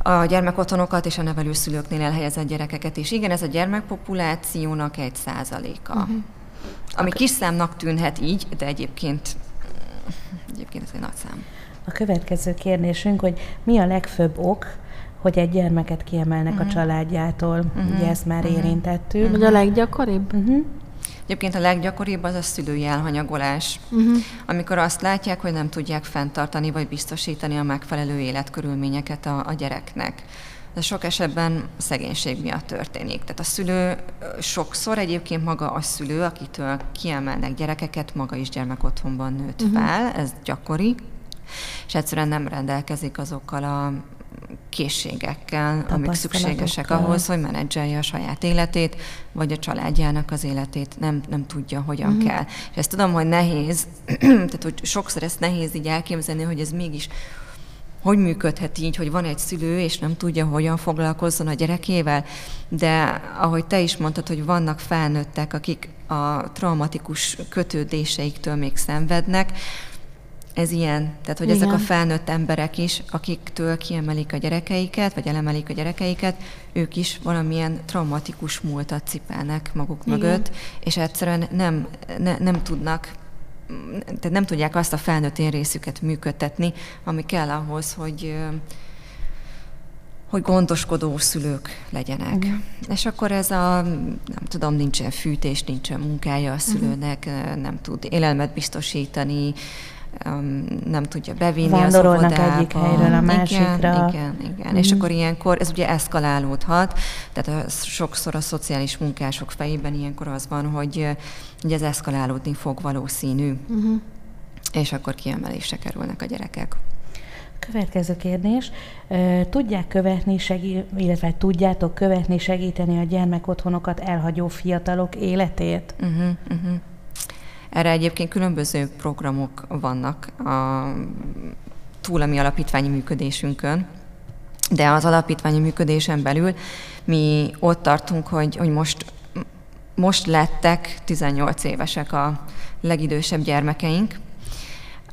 a gyermekotthonokat és a nevelőszülőknél elhelyezett gyerekeket is. Igen, ez a gyermekpopulációnak egy százaléka. Uh-huh. Ami kis számnak tűnhet így, de egyébként, egyébként ez egy nagy szám. A következő kérdésünk, hogy mi a legfőbb ok, hogy egy gyermeket kiemelnek uh-huh. a mhm. családjától. Uh-huh. Ugye ezt már uh-huh. érintettük. Uh-huh. a leggyakoribb? Uh-huh. Egyébként a leggyakoribb az a szülői elhanyagolás, uh-huh. amikor azt látják, hogy nem tudják fenntartani vagy biztosítani a megfelelő életkörülményeket a, a gyereknek. De sok esetben szegénység miatt történik. Tehát a szülő sokszor egyébként maga a szülő, akitől kiemelnek gyerekeket, maga is gyermekotthonban nőtt uh-huh. fel, ez gyakori, és egyszerűen nem rendelkezik azokkal a készségekkel, amik szükségesek ahhoz, hogy menedzselje a saját életét, vagy a családjának az életét, nem, nem tudja, hogyan uh-huh. kell. És ezt tudom, hogy nehéz, tehát hogy sokszor ezt nehéz így elképzelni, hogy ez mégis hogy működhet így, hogy van egy szülő, és nem tudja, hogyan foglalkozzon a gyerekével, de ahogy te is mondtad, hogy vannak felnőttek, akik a traumatikus kötődéseiktől még szenvednek, ez ilyen. Tehát, hogy Igen. ezek a felnőtt emberek is, akiktől kiemelik a gyerekeiket, vagy elemelik a gyerekeiket, ők is valamilyen traumatikus múltat cipelnek maguk Igen. mögött, és egyszerűen nem, ne, nem tudnak tehát nem tudják azt a felnőtt én részüket működtetni, ami kell ahhoz, hogy hogy gondoskodó szülők legyenek. Uh-huh. És akkor ez a, nem tudom, nincsen fűtés, nincsen munkája a szülőnek, uh-huh. nem tud élelmet biztosítani, nem tudja bevinni Vándorolnak az óvodába. egyik helyről a másikra. Igen, igen, igen. Mm. És akkor ilyenkor ez ugye eszkalálódhat, tehát a, sokszor a szociális munkások fejében ilyenkor az van, hogy, hogy ez eszkalálódni fog valószínű, mm-hmm. és akkor kiemelésre kerülnek a gyerekek. Következő kérdés. Tudják követni, segí- illetve tudjátok követni, segíteni a gyermekotthonokat elhagyó fiatalok életét? Uh-huh, uh-huh. Erre egyébként különböző programok vannak a túl a mi alapítványi működésünkön, de az alapítványi működésen belül mi ott tartunk, hogy, hogy most, most lettek 18 évesek a legidősebb gyermekeink,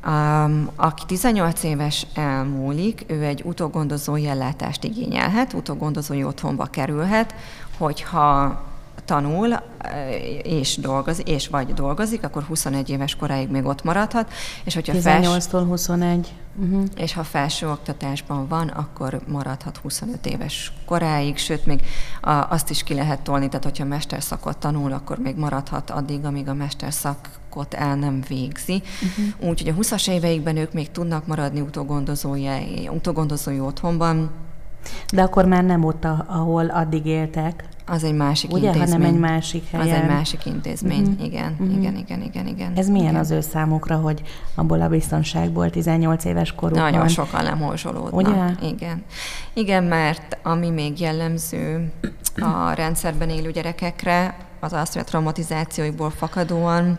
Um, aki 18 éves elmúlik, ő egy utógondozói ellátást igényelhet, utógondozói otthonba kerülhet, hogyha tanul és dolgozik, és vagy dolgozik, akkor 21 éves koráig még ott maradhat. És hogyha 18-tól fels... 21. Uh-huh. És ha felső oktatásban van, akkor maradhat 25 éves koráig, sőt, még a, azt is ki lehet tolni, tehát hogyha mesterszakot tanul, akkor még maradhat addig, amíg a mesterszakot el nem végzi. Uh-huh. Úgyhogy a 20-as éveikben ők még tudnak maradni utógondozói otthonban, de akkor már nem ott, ahol addig éltek. Az egy másik Ugye, intézmény. hanem egy másik helyen. Az egy másik intézmény, uh-huh. igen, uh-huh. igen, igen, igen, igen. Ez milyen igen. az ő számukra, hogy abból a biztonságból 18 éves korukban? Nagyon sokan lemorzsolódnak. Ugye? Igen. Igen, mert ami még jellemző a rendszerben élő gyerekekre, az az, hogy a traumatizációikból fakadóan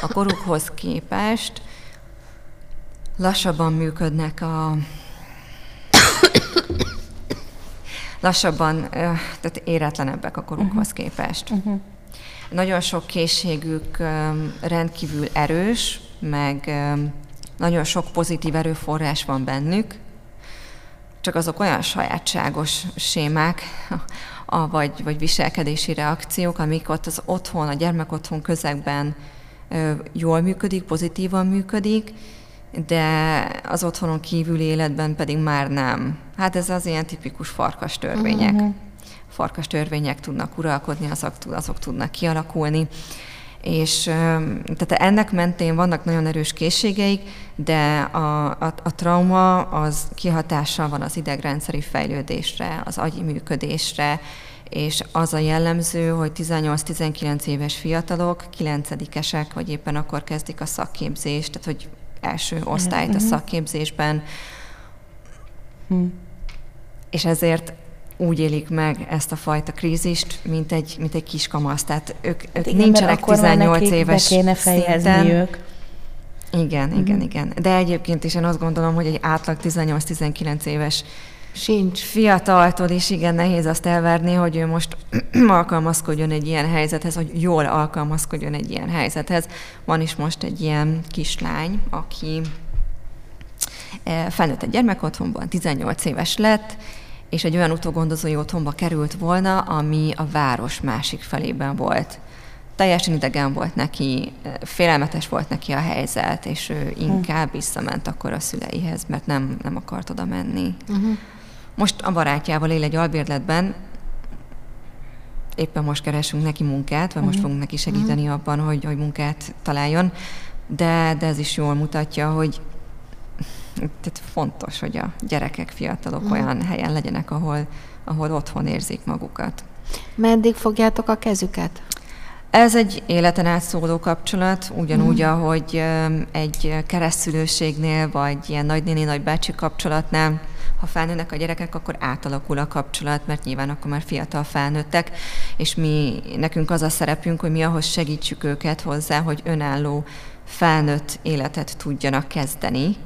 a korukhoz képest lassabban működnek a lassabban, tehát éretlenebbek a korukhoz uh-huh. képest. Uh-huh. Nagyon sok készségük rendkívül erős, meg nagyon sok pozitív erőforrás van bennük, csak azok olyan sajátságos sémák, a, vagy, vagy viselkedési reakciók, amik ott az otthon, a gyermekotthon közegben jól működik, pozitívan működik, de az otthonon kívüli életben pedig már nem. Hát ez az ilyen tipikus farkas törvények. Uh-huh. Farkas törvények tudnak uralkodni, azok, azok tudnak kialakulni. És tehát ennek mentén vannak nagyon erős készségeik, de a, a, a trauma az kihatással van az idegrendszeri fejlődésre, az agyi működésre, és az a jellemző, hogy 18-19 éves fiatalok, kilencedikesek, vagy éppen akkor kezdik a szakképzést, tehát hogy első osztályt a mhm. szakképzésben, hm. és ezért úgy élik meg ezt a fajta krízist, mint egy, mint egy kiskamasz. Tehát ők, ők igen, nincsenek 18 éves kéne szinten. ők. Igen, uh-huh. igen, igen. De egyébként is én azt gondolom, hogy egy átlag 18-19 éves Sincs. Fiataltól is igen nehéz azt elverni, hogy ő most alkalmazkodjon egy ilyen helyzethez, hogy jól alkalmazkodjon egy ilyen helyzethez. Van is most egy ilyen kislány, aki eh, felnőtt egy gyermekotthonban, 18 éves lett, és egy olyan utógondozói otthonba került volna, ami a város másik felében volt. Teljesen idegen volt neki, eh, félelmetes volt neki a helyzet, és ő inkább visszament akkor a szüleihez, mert nem, nem akart oda menni. Uh-huh. Most a barátjával él egy albérletben, éppen most keresünk neki munkát, vagy most uh-huh. fogunk neki segíteni uh-huh. abban, hogy, hogy munkát találjon, de, de ez is jól mutatja, hogy tehát fontos, hogy a gyerekek, fiatalok uh-huh. olyan helyen legyenek, ahol, ahol otthon érzik magukat. Meddig fogjátok a kezüket? Ez egy életen átszóló kapcsolat, ugyanúgy, mm. ahogy egy keresztülőségnél, vagy ilyen nagynéni, nagybácsi kapcsolatnál ha felnőnek a gyerekek, akkor átalakul a kapcsolat, mert nyilván akkor már fiatal felnőttek, és mi, nekünk az a szerepünk, hogy mi ahhoz segítsük őket hozzá, hogy önálló felnőtt életet tudjanak kezdeni,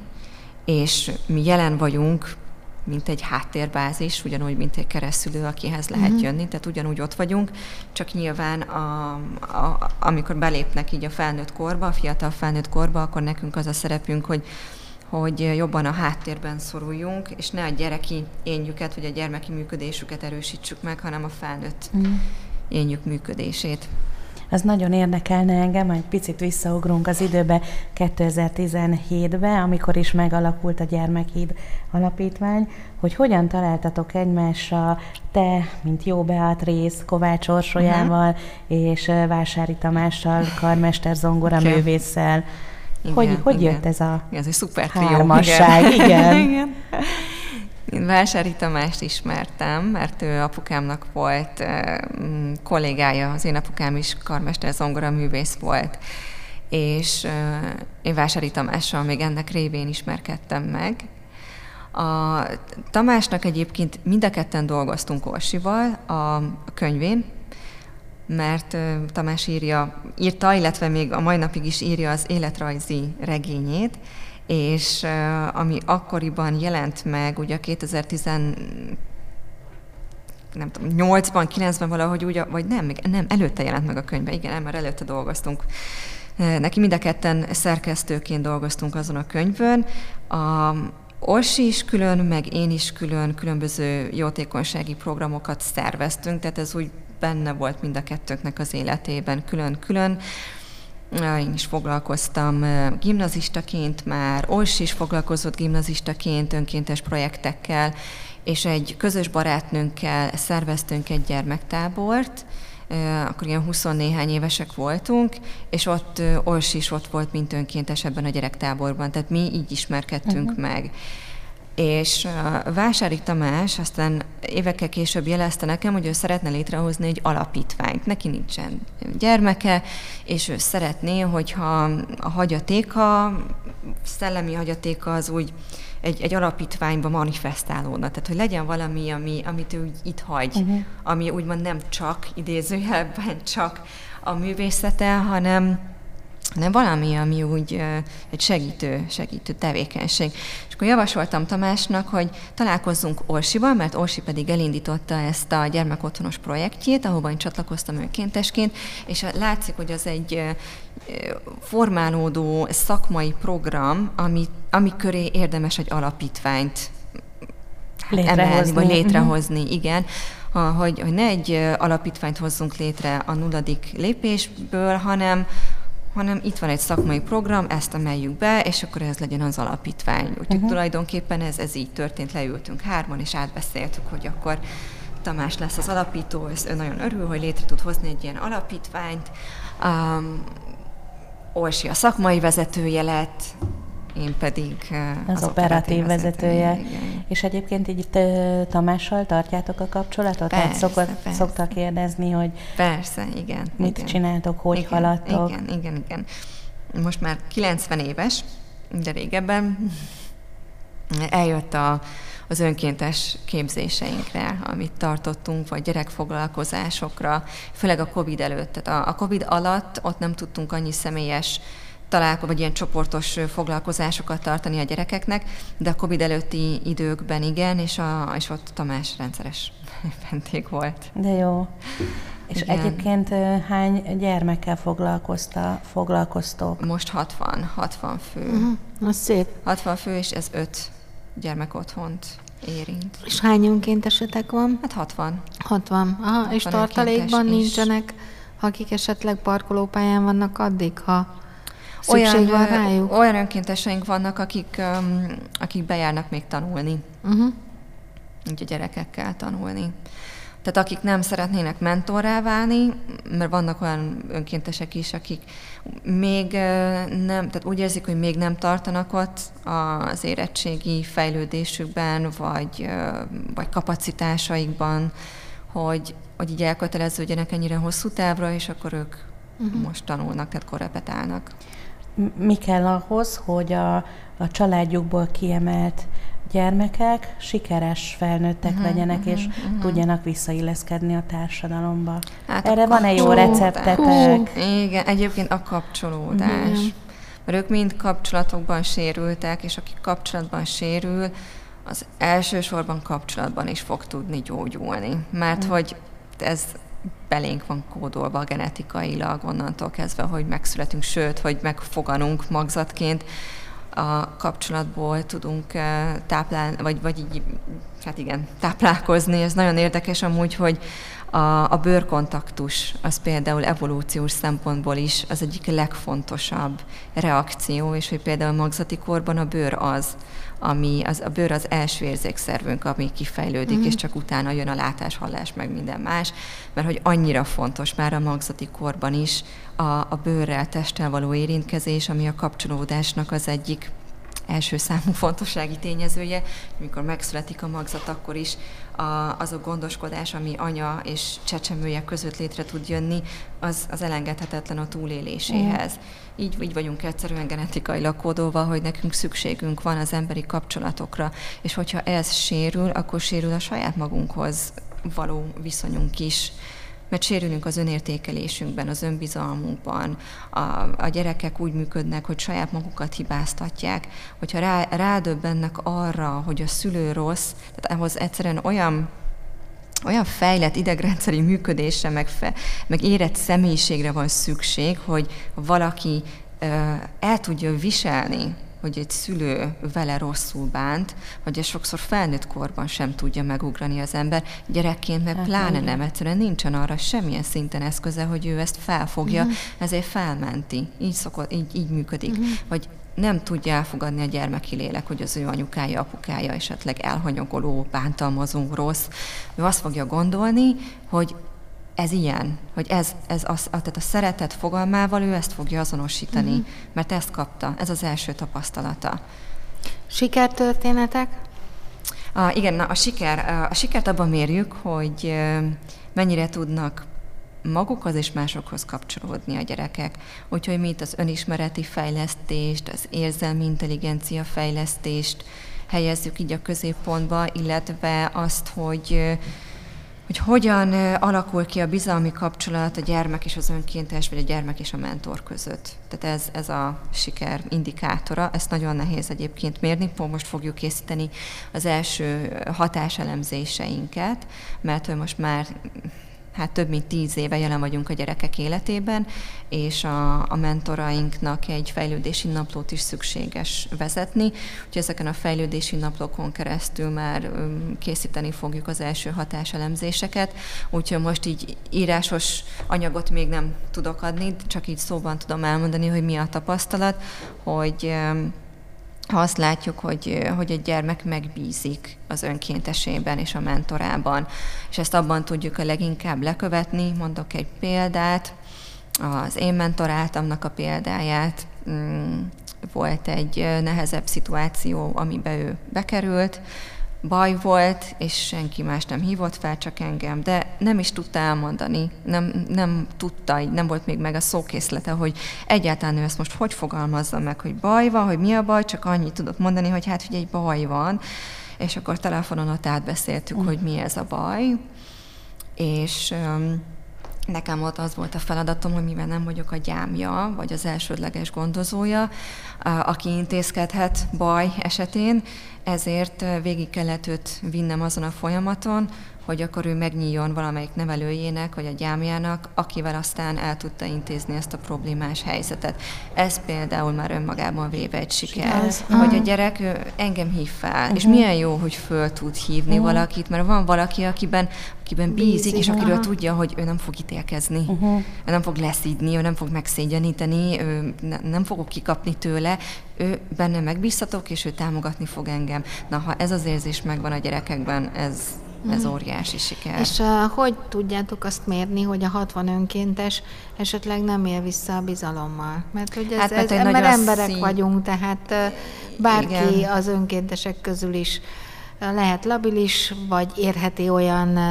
és mi jelen vagyunk, mint egy háttérbázis, ugyanúgy, mint egy keresztülő, akihez lehet uh-huh. jönni, tehát ugyanúgy ott vagyunk, csak nyilván a, a, amikor belépnek így a felnőtt korba, a fiatal felnőtt korba, akkor nekünk az a szerepünk, hogy hogy jobban a háttérben szoruljunk, és ne a gyereki énjüket, vagy a gyermeki működésüket erősítsük meg, hanem a felnőtt mm. énjük működését. Az nagyon érdekelne engem, egy picit visszaugrunk az időbe 2017-be, amikor is megalakult a Gyermekhíd Alapítvány, hogy hogyan találtatok egymásra, te, mint jó Beatrice, Kovács Orsolyával uh-huh. és Vásári Tamással, karmester zongora okay. művésszel. Igen, hogy, hogy igen. jött ez a Ez egy szuper hármasság? Igen. igen. igen. Én Vásári Tamást ismertem, mert ő apukámnak volt uh, kollégája, az én apukám is karmester zongora művész volt, és uh, én Vásári Tamással még ennek révén ismerkedtem meg. A Tamásnak egyébként mind a ketten dolgoztunk Orsival a könyvén, mert Tamás írja, írta, illetve még a mai napig is írja az életrajzi regényét, és ami akkoriban jelent meg, ugye 2010 nem tudom, 8-ban, 9-ben valahogy úgy, vagy nem, még nem, előtte jelent meg a könyve, igen, már előtte dolgoztunk Neki mind a ketten szerkesztőként dolgoztunk azon a könyvön. A Orsi is külön, meg én is külön különböző jótékonysági programokat szerveztünk, tehát ez úgy benne volt mind a kettőnknek az életében külön-külön. Én is foglalkoztam gimnazistaként már, Orsi is foglalkozott gimnazistaként önkéntes projektekkel, és egy közös barátnőnkkel szerveztünk egy gyermektábort, akkor ilyen 20 néhány évesek voltunk, és ott Orsi is ott volt, mint önkéntes ebben a gyerektáborban, tehát mi így ismerkedtünk uh-huh. meg. És Vásári Tamás aztán évekkel később jelezte nekem, hogy ő szeretne létrehozni egy alapítványt. Neki nincsen gyermeke, és ő szeretné, hogyha a hagyatéka, szellemi hagyatéka az úgy egy, egy alapítványba manifestálódna. Tehát, hogy legyen valami, ami, amit ő itt hagy, uh-huh. ami úgymond nem csak idézőjelben csak a művészete, hanem hanem valami, ami úgy egy segítő, segítő tevékenység. És akkor javasoltam Tamásnak, hogy találkozzunk Orsival, mert Orsi pedig elindította ezt a gyermekotthonos projektjét, ahova én csatlakoztam önkéntesként, és látszik, hogy az egy formálódó szakmai program, ami, ami köré érdemes egy alapítványt létrehozni. emelni, vagy létrehozni, uh-huh. igen, hogy, hogy ne egy alapítványt hozzunk létre a nulladik lépésből, hanem hanem itt van egy szakmai program, ezt emeljük be, és akkor ez legyen az alapítvány. Úgyhogy uh-huh. tulajdonképpen ez, ez így történt, leültünk hárman, és átbeszéltük, hogy akkor Tamás lesz az alapító, és ő nagyon örül, hogy létre tud hozni egy ilyen alapítványt. Um, Orsi a szakmai vezetője lett, én pedig az, az operatív vezetője. vezetője. És egyébként így Tamással tartjátok a kapcsolatot? Persze, szokott, persze. Szoktak kérdezni, hogy persze, igen. Mit igen. csináltok, hogy igen, haladtok? Igen, igen, igen. Most már 90 éves, de régebben eljött a, az önkéntes képzéseinkre, amit tartottunk, vagy gyerekfoglalkozásokra, főleg a COVID előtt. Tehát a, a COVID alatt ott nem tudtunk annyi személyes találko, vagy ilyen csoportos foglalkozásokat tartani a gyerekeknek, de a COVID előtti időkben igen, és, a, és ott Tamás rendszeres vendég volt. De jó. És igen. egyébként hány gyermekkel foglalkozta, foglalkoztok? Most 60, 60 fő. Uh-huh. Az szép. 60 fő, és ez 5 gyermek otthont érint. És hány önkéntesetek van? Hát 60. 60. Aha, 60 és tartalékban nincsenek, akik esetleg parkolópályán vannak addig, ha Szükség olyan, van rájuk? Olyan önkénteseink vannak, akik, akik bejárnak még tanulni. Uh-huh. Úgy a gyerekekkel tanulni. Tehát akik nem szeretnének mentorrá válni, mert vannak olyan önkéntesek is, akik még nem, tehát úgy érzik, hogy még nem tartanak ott az érettségi fejlődésükben, vagy, vagy kapacitásaikban, hogy, hogy így elköteleződjenek ennyire hosszú távra, és akkor ők uh-huh. most tanulnak, tehát korrepetálnak mi kell ahhoz, hogy a, a családjukból kiemelt gyermekek sikeres felnőttek uh-huh, legyenek, uh-huh, és uh-huh. tudjanak visszailleszkedni a társadalomba. Hát Erre van-e jó receptetek? Uh, igen, egyébként a kapcsolódás. Uh-huh. Mert ők mind kapcsolatokban sérültek, és aki kapcsolatban sérül, az elsősorban kapcsolatban is fog tudni gyógyulni. Mert uh-huh. hogy ez belénk van kódolva genetikailag onnantól kezdve, hogy megszületünk, sőt, hogy megfoganunk magzatként, a kapcsolatból tudunk eh, táplálni, vagy, vagy így, hát igen, táplálkozni. Ez nagyon érdekes amúgy, hogy a, a bőrkontaktus az például evolúciós szempontból is az egyik legfontosabb reakció, és hogy például magzati korban a bőr az, ami az, a bőr az első érzékszervünk, ami kifejlődik, mm. és csak utána jön a látás, hallás, meg minden más, mert hogy annyira fontos már a magzati korban is a, a bőrrel, testtel való érintkezés, ami a kapcsolódásnak az egyik első számú fontossági tényezője, amikor megszületik a magzat, akkor is a, az a gondoskodás, ami anya és csecsemője között létre tud jönni, az, az elengedhetetlen a túléléséhez. Mm. Így, így vagyunk egyszerűen genetikailag kódolva, hogy nekünk szükségünk van az emberi kapcsolatokra, és hogyha ez sérül, akkor sérül a saját magunkhoz való viszonyunk is mert sérülünk az önértékelésünkben, az önbizalmunkban. A, a gyerekek úgy működnek, hogy saját magukat hibáztatják. Hogyha rá, rádöbbennek arra, hogy a szülő rossz, tehát ahhoz egyszerűen olyan olyan fejlett idegrendszeri működésre, meg, fe, meg érett személyiségre van szükség, hogy valaki el tudja viselni hogy egy szülő vele rosszul bánt, ez sokszor felnőtt korban sem tudja megugrani az ember, gyerekként meg hát, pláne nem, egyszerűen nincsen arra semmilyen szinten eszköze, hogy ő ezt felfogja, uh-huh. ezért felmenti. Így, szokott, így, így működik. Uh-huh. Vagy nem tudja elfogadni a gyermeki lélek, hogy az ő anyukája, apukája esetleg elhanyagoló, bántalmazó, rossz. Ő azt fogja gondolni, hogy ez ilyen, hogy ez, ez az, tehát a szeretet fogalmával ő ezt fogja azonosítani, uh-huh. mert ezt kapta, ez az első tapasztalata. Sikertörténetek? A, igen, na, a, siker, a sikert abban mérjük, hogy mennyire tudnak magukhoz és másokhoz kapcsolódni a gyerekek. Úgyhogy mi itt az önismereti fejlesztést, az érzelmi intelligencia fejlesztést helyezzük így a középpontba, illetve azt, hogy hogy hogyan alakul ki a bizalmi kapcsolat a gyermek és az önkéntes, vagy a gyermek és a mentor között. Tehát ez, ez a siker indikátora, ezt nagyon nehéz egyébként mérni, most fogjuk készíteni az első hatáselemzéseinket, mert most már hát több mint tíz éve jelen vagyunk a gyerekek életében, és a, a mentorainknak egy fejlődési naplót is szükséges vezetni. Úgyhogy ezeken a fejlődési naplókon keresztül már készíteni fogjuk az első hatáselemzéseket, úgyhogy most így írásos anyagot még nem tudok adni, csak így szóban tudom elmondani, hogy mi a tapasztalat, hogy ha azt látjuk, hogy, hogy egy gyermek megbízik az önkéntesében és a mentorában, és ezt abban tudjuk a leginkább lekövetni, mondok egy példát, az én mentoráltamnak a példáját, mm, volt egy nehezebb szituáció, amiben ő bekerült, baj volt, és senki más nem hívott fel, csak engem, de nem is tudta elmondani, nem, nem tudta, nem volt még meg a szókészlete, hogy egyáltalán ő ezt most hogy fogalmazza meg, hogy baj van, hogy mi a baj, csak annyit tudott mondani, hogy hát, hogy egy baj van, és akkor telefonon ott átbeszéltük, mm. hogy mi ez a baj, és um, Nekem ott az volt a feladatom, hogy mivel nem vagyok a gyámja, vagy az elsődleges gondozója, aki intézkedhet baj esetén, ezért végig kellett őt vinnem azon a folyamaton, hogy akkor ő megnyíljon valamelyik nevelőjének, vagy a gyámjának, akivel aztán el tudta intézni ezt a problémás helyzetet. Ez például már önmagában véve egy siker, Ez, hogy a gyerek ő engem hív fel, uh-huh. és milyen jó, hogy föl tud hívni uh-huh. valakit, mert van valaki, akiben, akiben bízik, bízik és akiről uh-huh. tudja, hogy ő nem fog ítélkezni, uh-huh. ő nem fog leszídni, ő nem fog megszégyeníteni, ő ne, nem fogok kikapni tőle, ő benne megbízhatok, és ő támogatni fog engem. Na, ha ez az érzés megvan a gyerekekben, ez ez mhm. óriási siker. És uh, hogy tudjátok azt mérni, hogy a 60 önkéntes esetleg nem él vissza a bizalommal? Mert hogy ez, hát, ez, ez mert emberek szín... vagyunk, tehát uh, bárki Igen. az önkéntesek közül is uh, lehet labilis, vagy érheti olyan uh,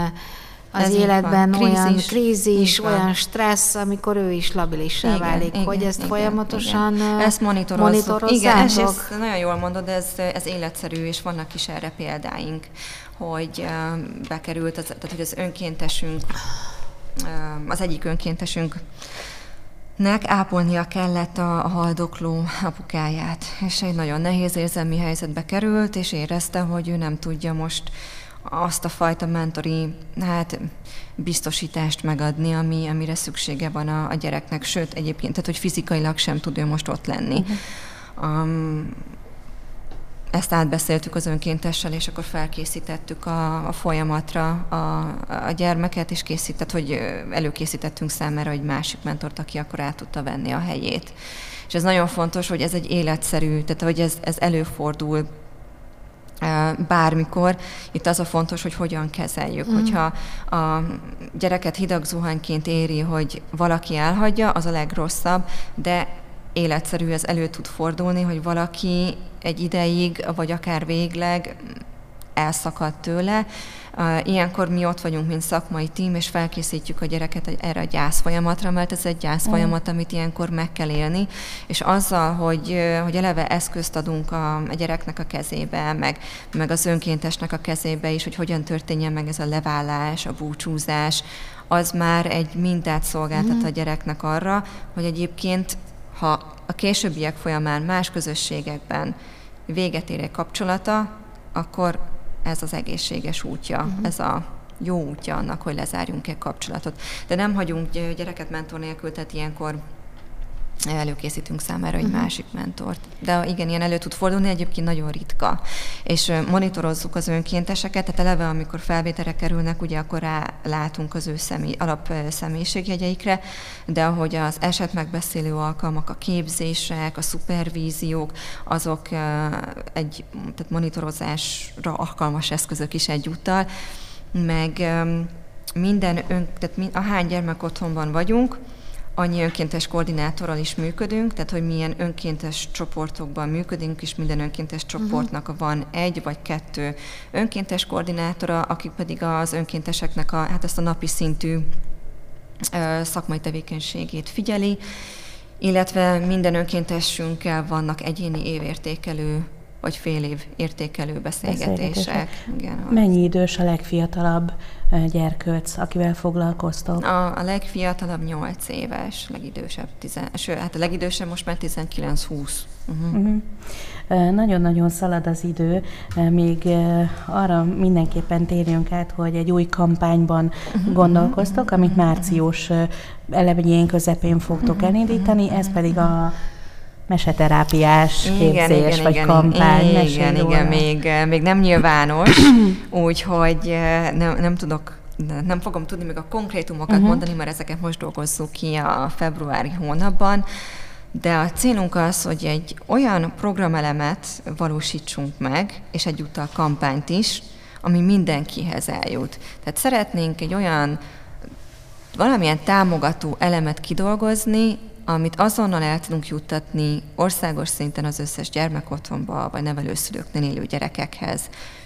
az ez életben krízis, olyan krízis, olyan stressz, amikor ő is labilissá igen, válik, igen, hogy ezt igen, folyamatosan igen. Ezt monitorozzuk. Igen, és ezt nagyon jól mondod, ez, ez életszerű, és vannak is erre példáink hogy bekerült, az, tehát hogy az önkéntesünk, az egyik önkéntesünk nek ápolnia kellett a, a haldokló apukáját, és egy nagyon nehéz érzelmi helyzetbe került, és érezte, hogy ő nem tudja most azt a fajta mentori hát, biztosítást megadni, ami, amire szüksége van a, a gyereknek, sőt egyébként, tehát hogy fizikailag sem tud ő most ott lenni. Uh-huh. Um, ezt átbeszéltük az önkéntessel, és akkor felkészítettük a, a folyamatra a, a gyermeket, és készített, hogy előkészítettünk számára egy másik mentort, aki akkor át tudta venni a helyét. És ez nagyon fontos, hogy ez egy életszerű, tehát hogy ez, ez előfordul bármikor. Itt az a fontos, hogy hogyan kezeljük. Mm. Hogyha a gyereket hideg zuhanyként éri, hogy valaki elhagyja, az a legrosszabb, de életszerű ez elő tud fordulni, hogy valaki egy ideig, vagy akár végleg elszakad tőle. Ilyenkor mi ott vagyunk, mint szakmai tím, és felkészítjük a gyereket erre a gyász folyamatra, mert ez egy gyász folyamat, amit ilyenkor meg kell élni, és azzal, hogy, hogy eleve eszközt adunk a, a gyereknek a kezébe, meg, meg az önkéntesnek a kezébe is, hogy hogyan történjen meg ez a leválás, a búcsúzás, az már egy mintát szolgáltat a gyereknek arra, hogy egyébként ha a későbbiek folyamán más közösségekben véget ér egy kapcsolata, akkor ez az egészséges útja, uh-huh. ez a jó útja annak, hogy lezárjunk-e kapcsolatot. De nem hagyunk gyereket mentor nélkül, tehát ilyenkor előkészítünk számára egy uh-huh. másik mentort. De igen, ilyen elő tud fordulni, egyébként nagyon ritka. És monitorozzuk az önkénteseket, tehát eleve, amikor felvételre kerülnek, ugye akkor rá látunk az ő személy, alap személyiségjegyeikre, de ahogy az eset megbeszélő alkalmak, a képzések, a szupervíziók, azok egy tehát monitorozásra alkalmas eszközök is egyúttal, meg minden ön, tehát a hány gyermek otthonban vagyunk, annyi önkéntes koordinátorral is működünk, tehát hogy milyen önkéntes csoportokban működünk, és minden önkéntes mhm. csoportnak van egy vagy kettő önkéntes koordinátora, akik pedig az önkénteseknek a, hát ezt a napi szintű ö, szakmai tevékenységét figyeli, illetve minden önkéntesünkkel vannak egyéni évértékelő vagy fél év értékelő beszélgetések. beszélgetések. Igen, Mennyi idős a legfiatalabb gyerkőc, akivel foglalkoztok? A, a legfiatalabb 8 éves, legidősebb, 10, sőt, hát a legidősebb most már 19-20. Uh-huh. Uh-huh. Nagyon-nagyon szalad az idő, még arra mindenképpen térjünk át, hogy egy új kampányban uh-huh. gondolkoztok, amit március elején közepén fogtok elindítani, ez pedig a meseterápiás igen, képzés, igen, vagy igen, kampány. Igen, igen, igen még, még nem nyilvános, úgyhogy nem, nem tudok nem fogom tudni még a konkrétumokat uh-huh. mondani, mert ezeket most dolgozzuk ki a februári hónapban, de a célunk az, hogy egy olyan programelemet valósítsunk meg, és egyúttal kampányt is, ami mindenkihez eljut. Tehát szeretnénk egy olyan valamilyen támogató elemet kidolgozni, amit azonnal el tudunk juttatni országos szinten az összes gyermekotthonba vagy nevelőszülőknél élő gyerekekhez,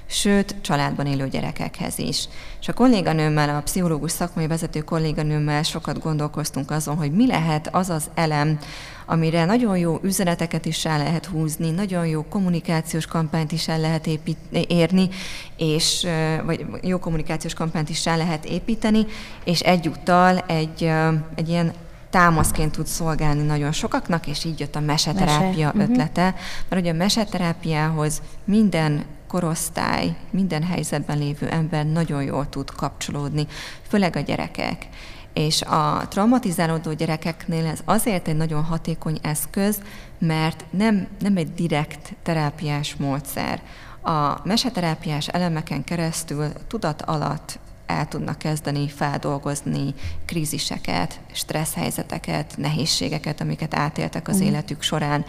sőt, családban élő gyerekekhez is. És a kolléganőmmel, a pszichológus szakmai vezető kolléganőmmel sokat gondolkoztunk azon, hogy mi lehet az az elem, amire nagyon jó üzeneteket is el lehet húzni, nagyon jó kommunikációs kampányt is el lehet épít, érni, és, vagy jó kommunikációs kampányt is el lehet építeni, és egyúttal egy, egy ilyen támaszként tud szolgálni nagyon sokaknak, és így jött a meseterápia Mese. Mhm. ötlete, uh-huh. mert ugye a meseterápiához minden korosztály, minden helyzetben lévő ember nagyon jól tud kapcsolódni, főleg a gyerekek. És a traumatizálódó gyerekeknél ez azért egy nagyon hatékony eszköz, mert nem, nem egy direkt terápiás módszer. A meseterápiás elemeken keresztül tudat alatt el tudnak kezdeni feldolgozni kríziseket, stressz helyzeteket, nehézségeket, amiket átéltek az mm. életük során.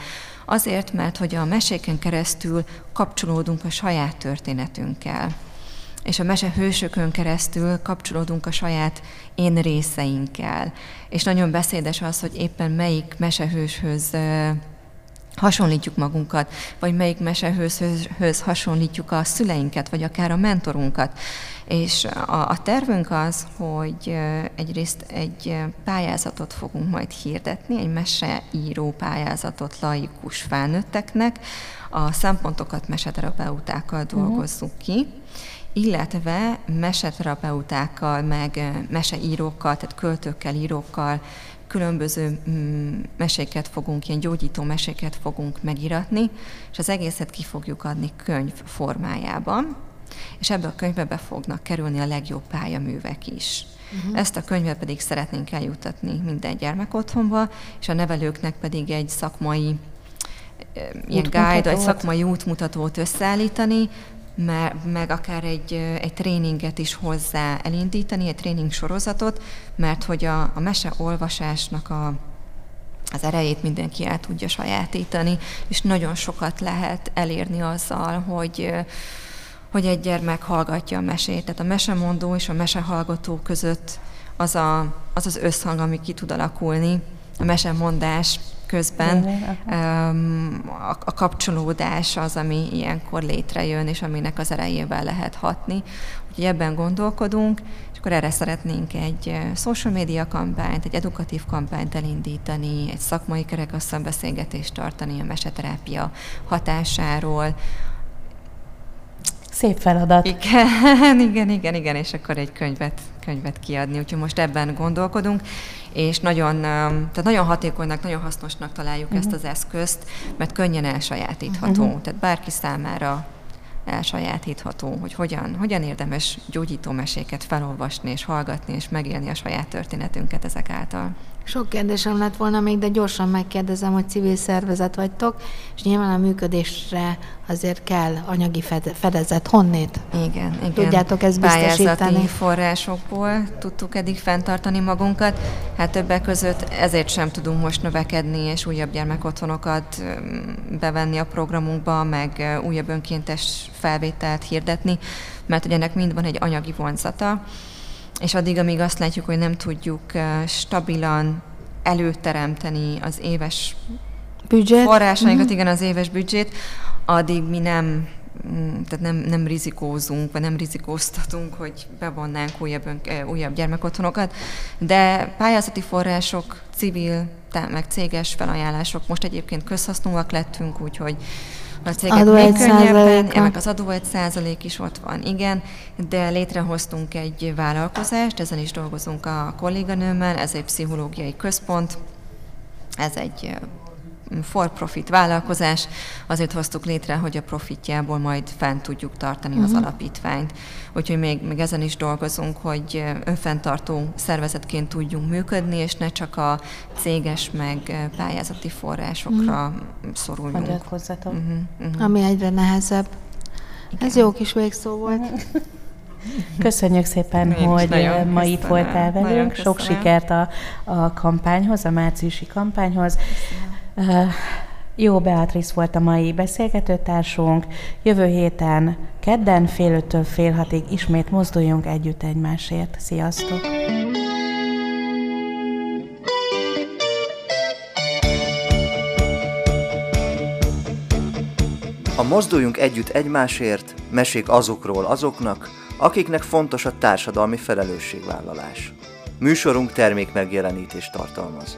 Azért, mert hogy a meséken keresztül kapcsolódunk a saját történetünkkel és a mesehősökön keresztül kapcsolódunk a saját én részeinkkel. És nagyon beszédes az, hogy éppen melyik mesehőshöz hasonlítjuk magunkat, vagy melyik mesehőzhöz hasonlítjuk a szüleinket, vagy akár a mentorunkat. És a, a tervünk az, hogy egyrészt egy pályázatot fogunk majd hirdetni, egy meseíró pályázatot laikus felnőtteknek, a szempontokat meseterapeutákkal mhm. dolgozzuk ki, illetve meseterapeutákkal, meg meseírókkal, tehát költőkkel, írókkal különböző mm, meséket fogunk, ilyen gyógyító meséket fogunk megiratni, és az egészet ki fogjuk adni könyv formájában, és ebbe a könyvbe be fognak kerülni a legjobb pályaművek is. Uh-huh. Ezt a könyvet pedig szeretnénk eljutatni minden gyermek otthonba, és a nevelőknek pedig egy szakmai ilyen guide, egy szakmai útmutatót összeállítani, meg akár egy, egy tréninget is hozzá elindítani, egy tréning sorozatot, mert hogy a, a mese olvasásnak a, az erejét mindenki el tudja sajátítani, és nagyon sokat lehet elérni azzal, hogy hogy egy gyermek hallgatja a mesét. Tehát a mesemondó és a mesehallgató között az, a, az az összhang, ami ki tud alakulni, a mesemondás közben a, a kapcsolódás az, ami ilyenkor létrejön, és aminek az erejével lehet hatni. Úgyhogy ebben gondolkodunk, és akkor erre szeretnénk egy social media kampányt, egy edukatív kampányt elindítani, egy szakmai kerekasztal beszélgetést tartani a meseterápia hatásáról, Szép feladat. Igen, igen, igen, igen, és akkor egy könyvet, könyvet kiadni. Úgyhogy most ebben gondolkodunk, és nagyon, tehát nagyon hatékonynak, nagyon hasznosnak találjuk uh-huh. ezt az eszközt, mert könnyen elsajátítható. Uh-huh. Tehát bárki számára elsajátítható, hogy hogyan, hogyan érdemes gyógyító meséket felolvasni és hallgatni és megélni a saját történetünket ezek által. Sok kérdésem lett volna még, de gyorsan megkérdezem, hogy civil szervezet vagytok, és nyilván a működésre azért kell anyagi fedezet. Honnét? Igen, igen. Tudjátok ezt biztosítani? Pályázati forrásokból tudtuk eddig fenntartani magunkat. Hát többek között ezért sem tudunk most növekedni, és újabb gyermekotthonokat bevenni a programunkba, meg újabb önkéntes felvételt hirdetni, mert hogy ennek mind van egy anyagi vonzata és addig, amíg azt látjuk, hogy nem tudjuk stabilan előteremteni az éves Budget. forrásainkat, uh-huh. igen, az éves büdzsét, addig mi nem mm, tehát nem, nem rizikózunk, vagy nem rizikóztatunk, hogy bevonnánk újabb, újabb gyermekotthonokat, de pályázati források, civil, meg céges felajánlások most egyébként közhasznúak lettünk, úgyhogy a cégek adó még könnyebben, ennek az adó egy százalék is ott van, igen, de létrehoztunk egy vállalkozást, ezen is dolgozunk a kolléganőmmel, ez egy pszichológiai központ, ez egy for-profit vállalkozás, azért hoztuk létre, hogy a profitjából majd fent tudjuk tartani uh-huh. az mhm. alapítványt. Úgyhogy még, még ezen is dolgozunk, hogy önfenntartó szervezetként tudjunk működni, és ne csak a céges meg pályázati forrásokra uh-huh. szoruljunk. Uh-huh. Uh-huh. Ami egyre nehezebb. Igen. Ez jó kis végszó volt. Köszönjük szépen, Én hogy ma itt voltál velünk. Sok sikert a, a kampányhoz, a márciusi kampányhoz. Köszönöm. Jó Beatrice volt a mai beszélgetőtársunk. Jövő héten kedden fél öttől fél hatig ismét mozduljunk együtt egymásért. Sziasztok! A Mozduljunk Együtt Egymásért mesék azokról azoknak, akiknek fontos a társadalmi felelősségvállalás. Műsorunk termék megjelenítést tartalmaz.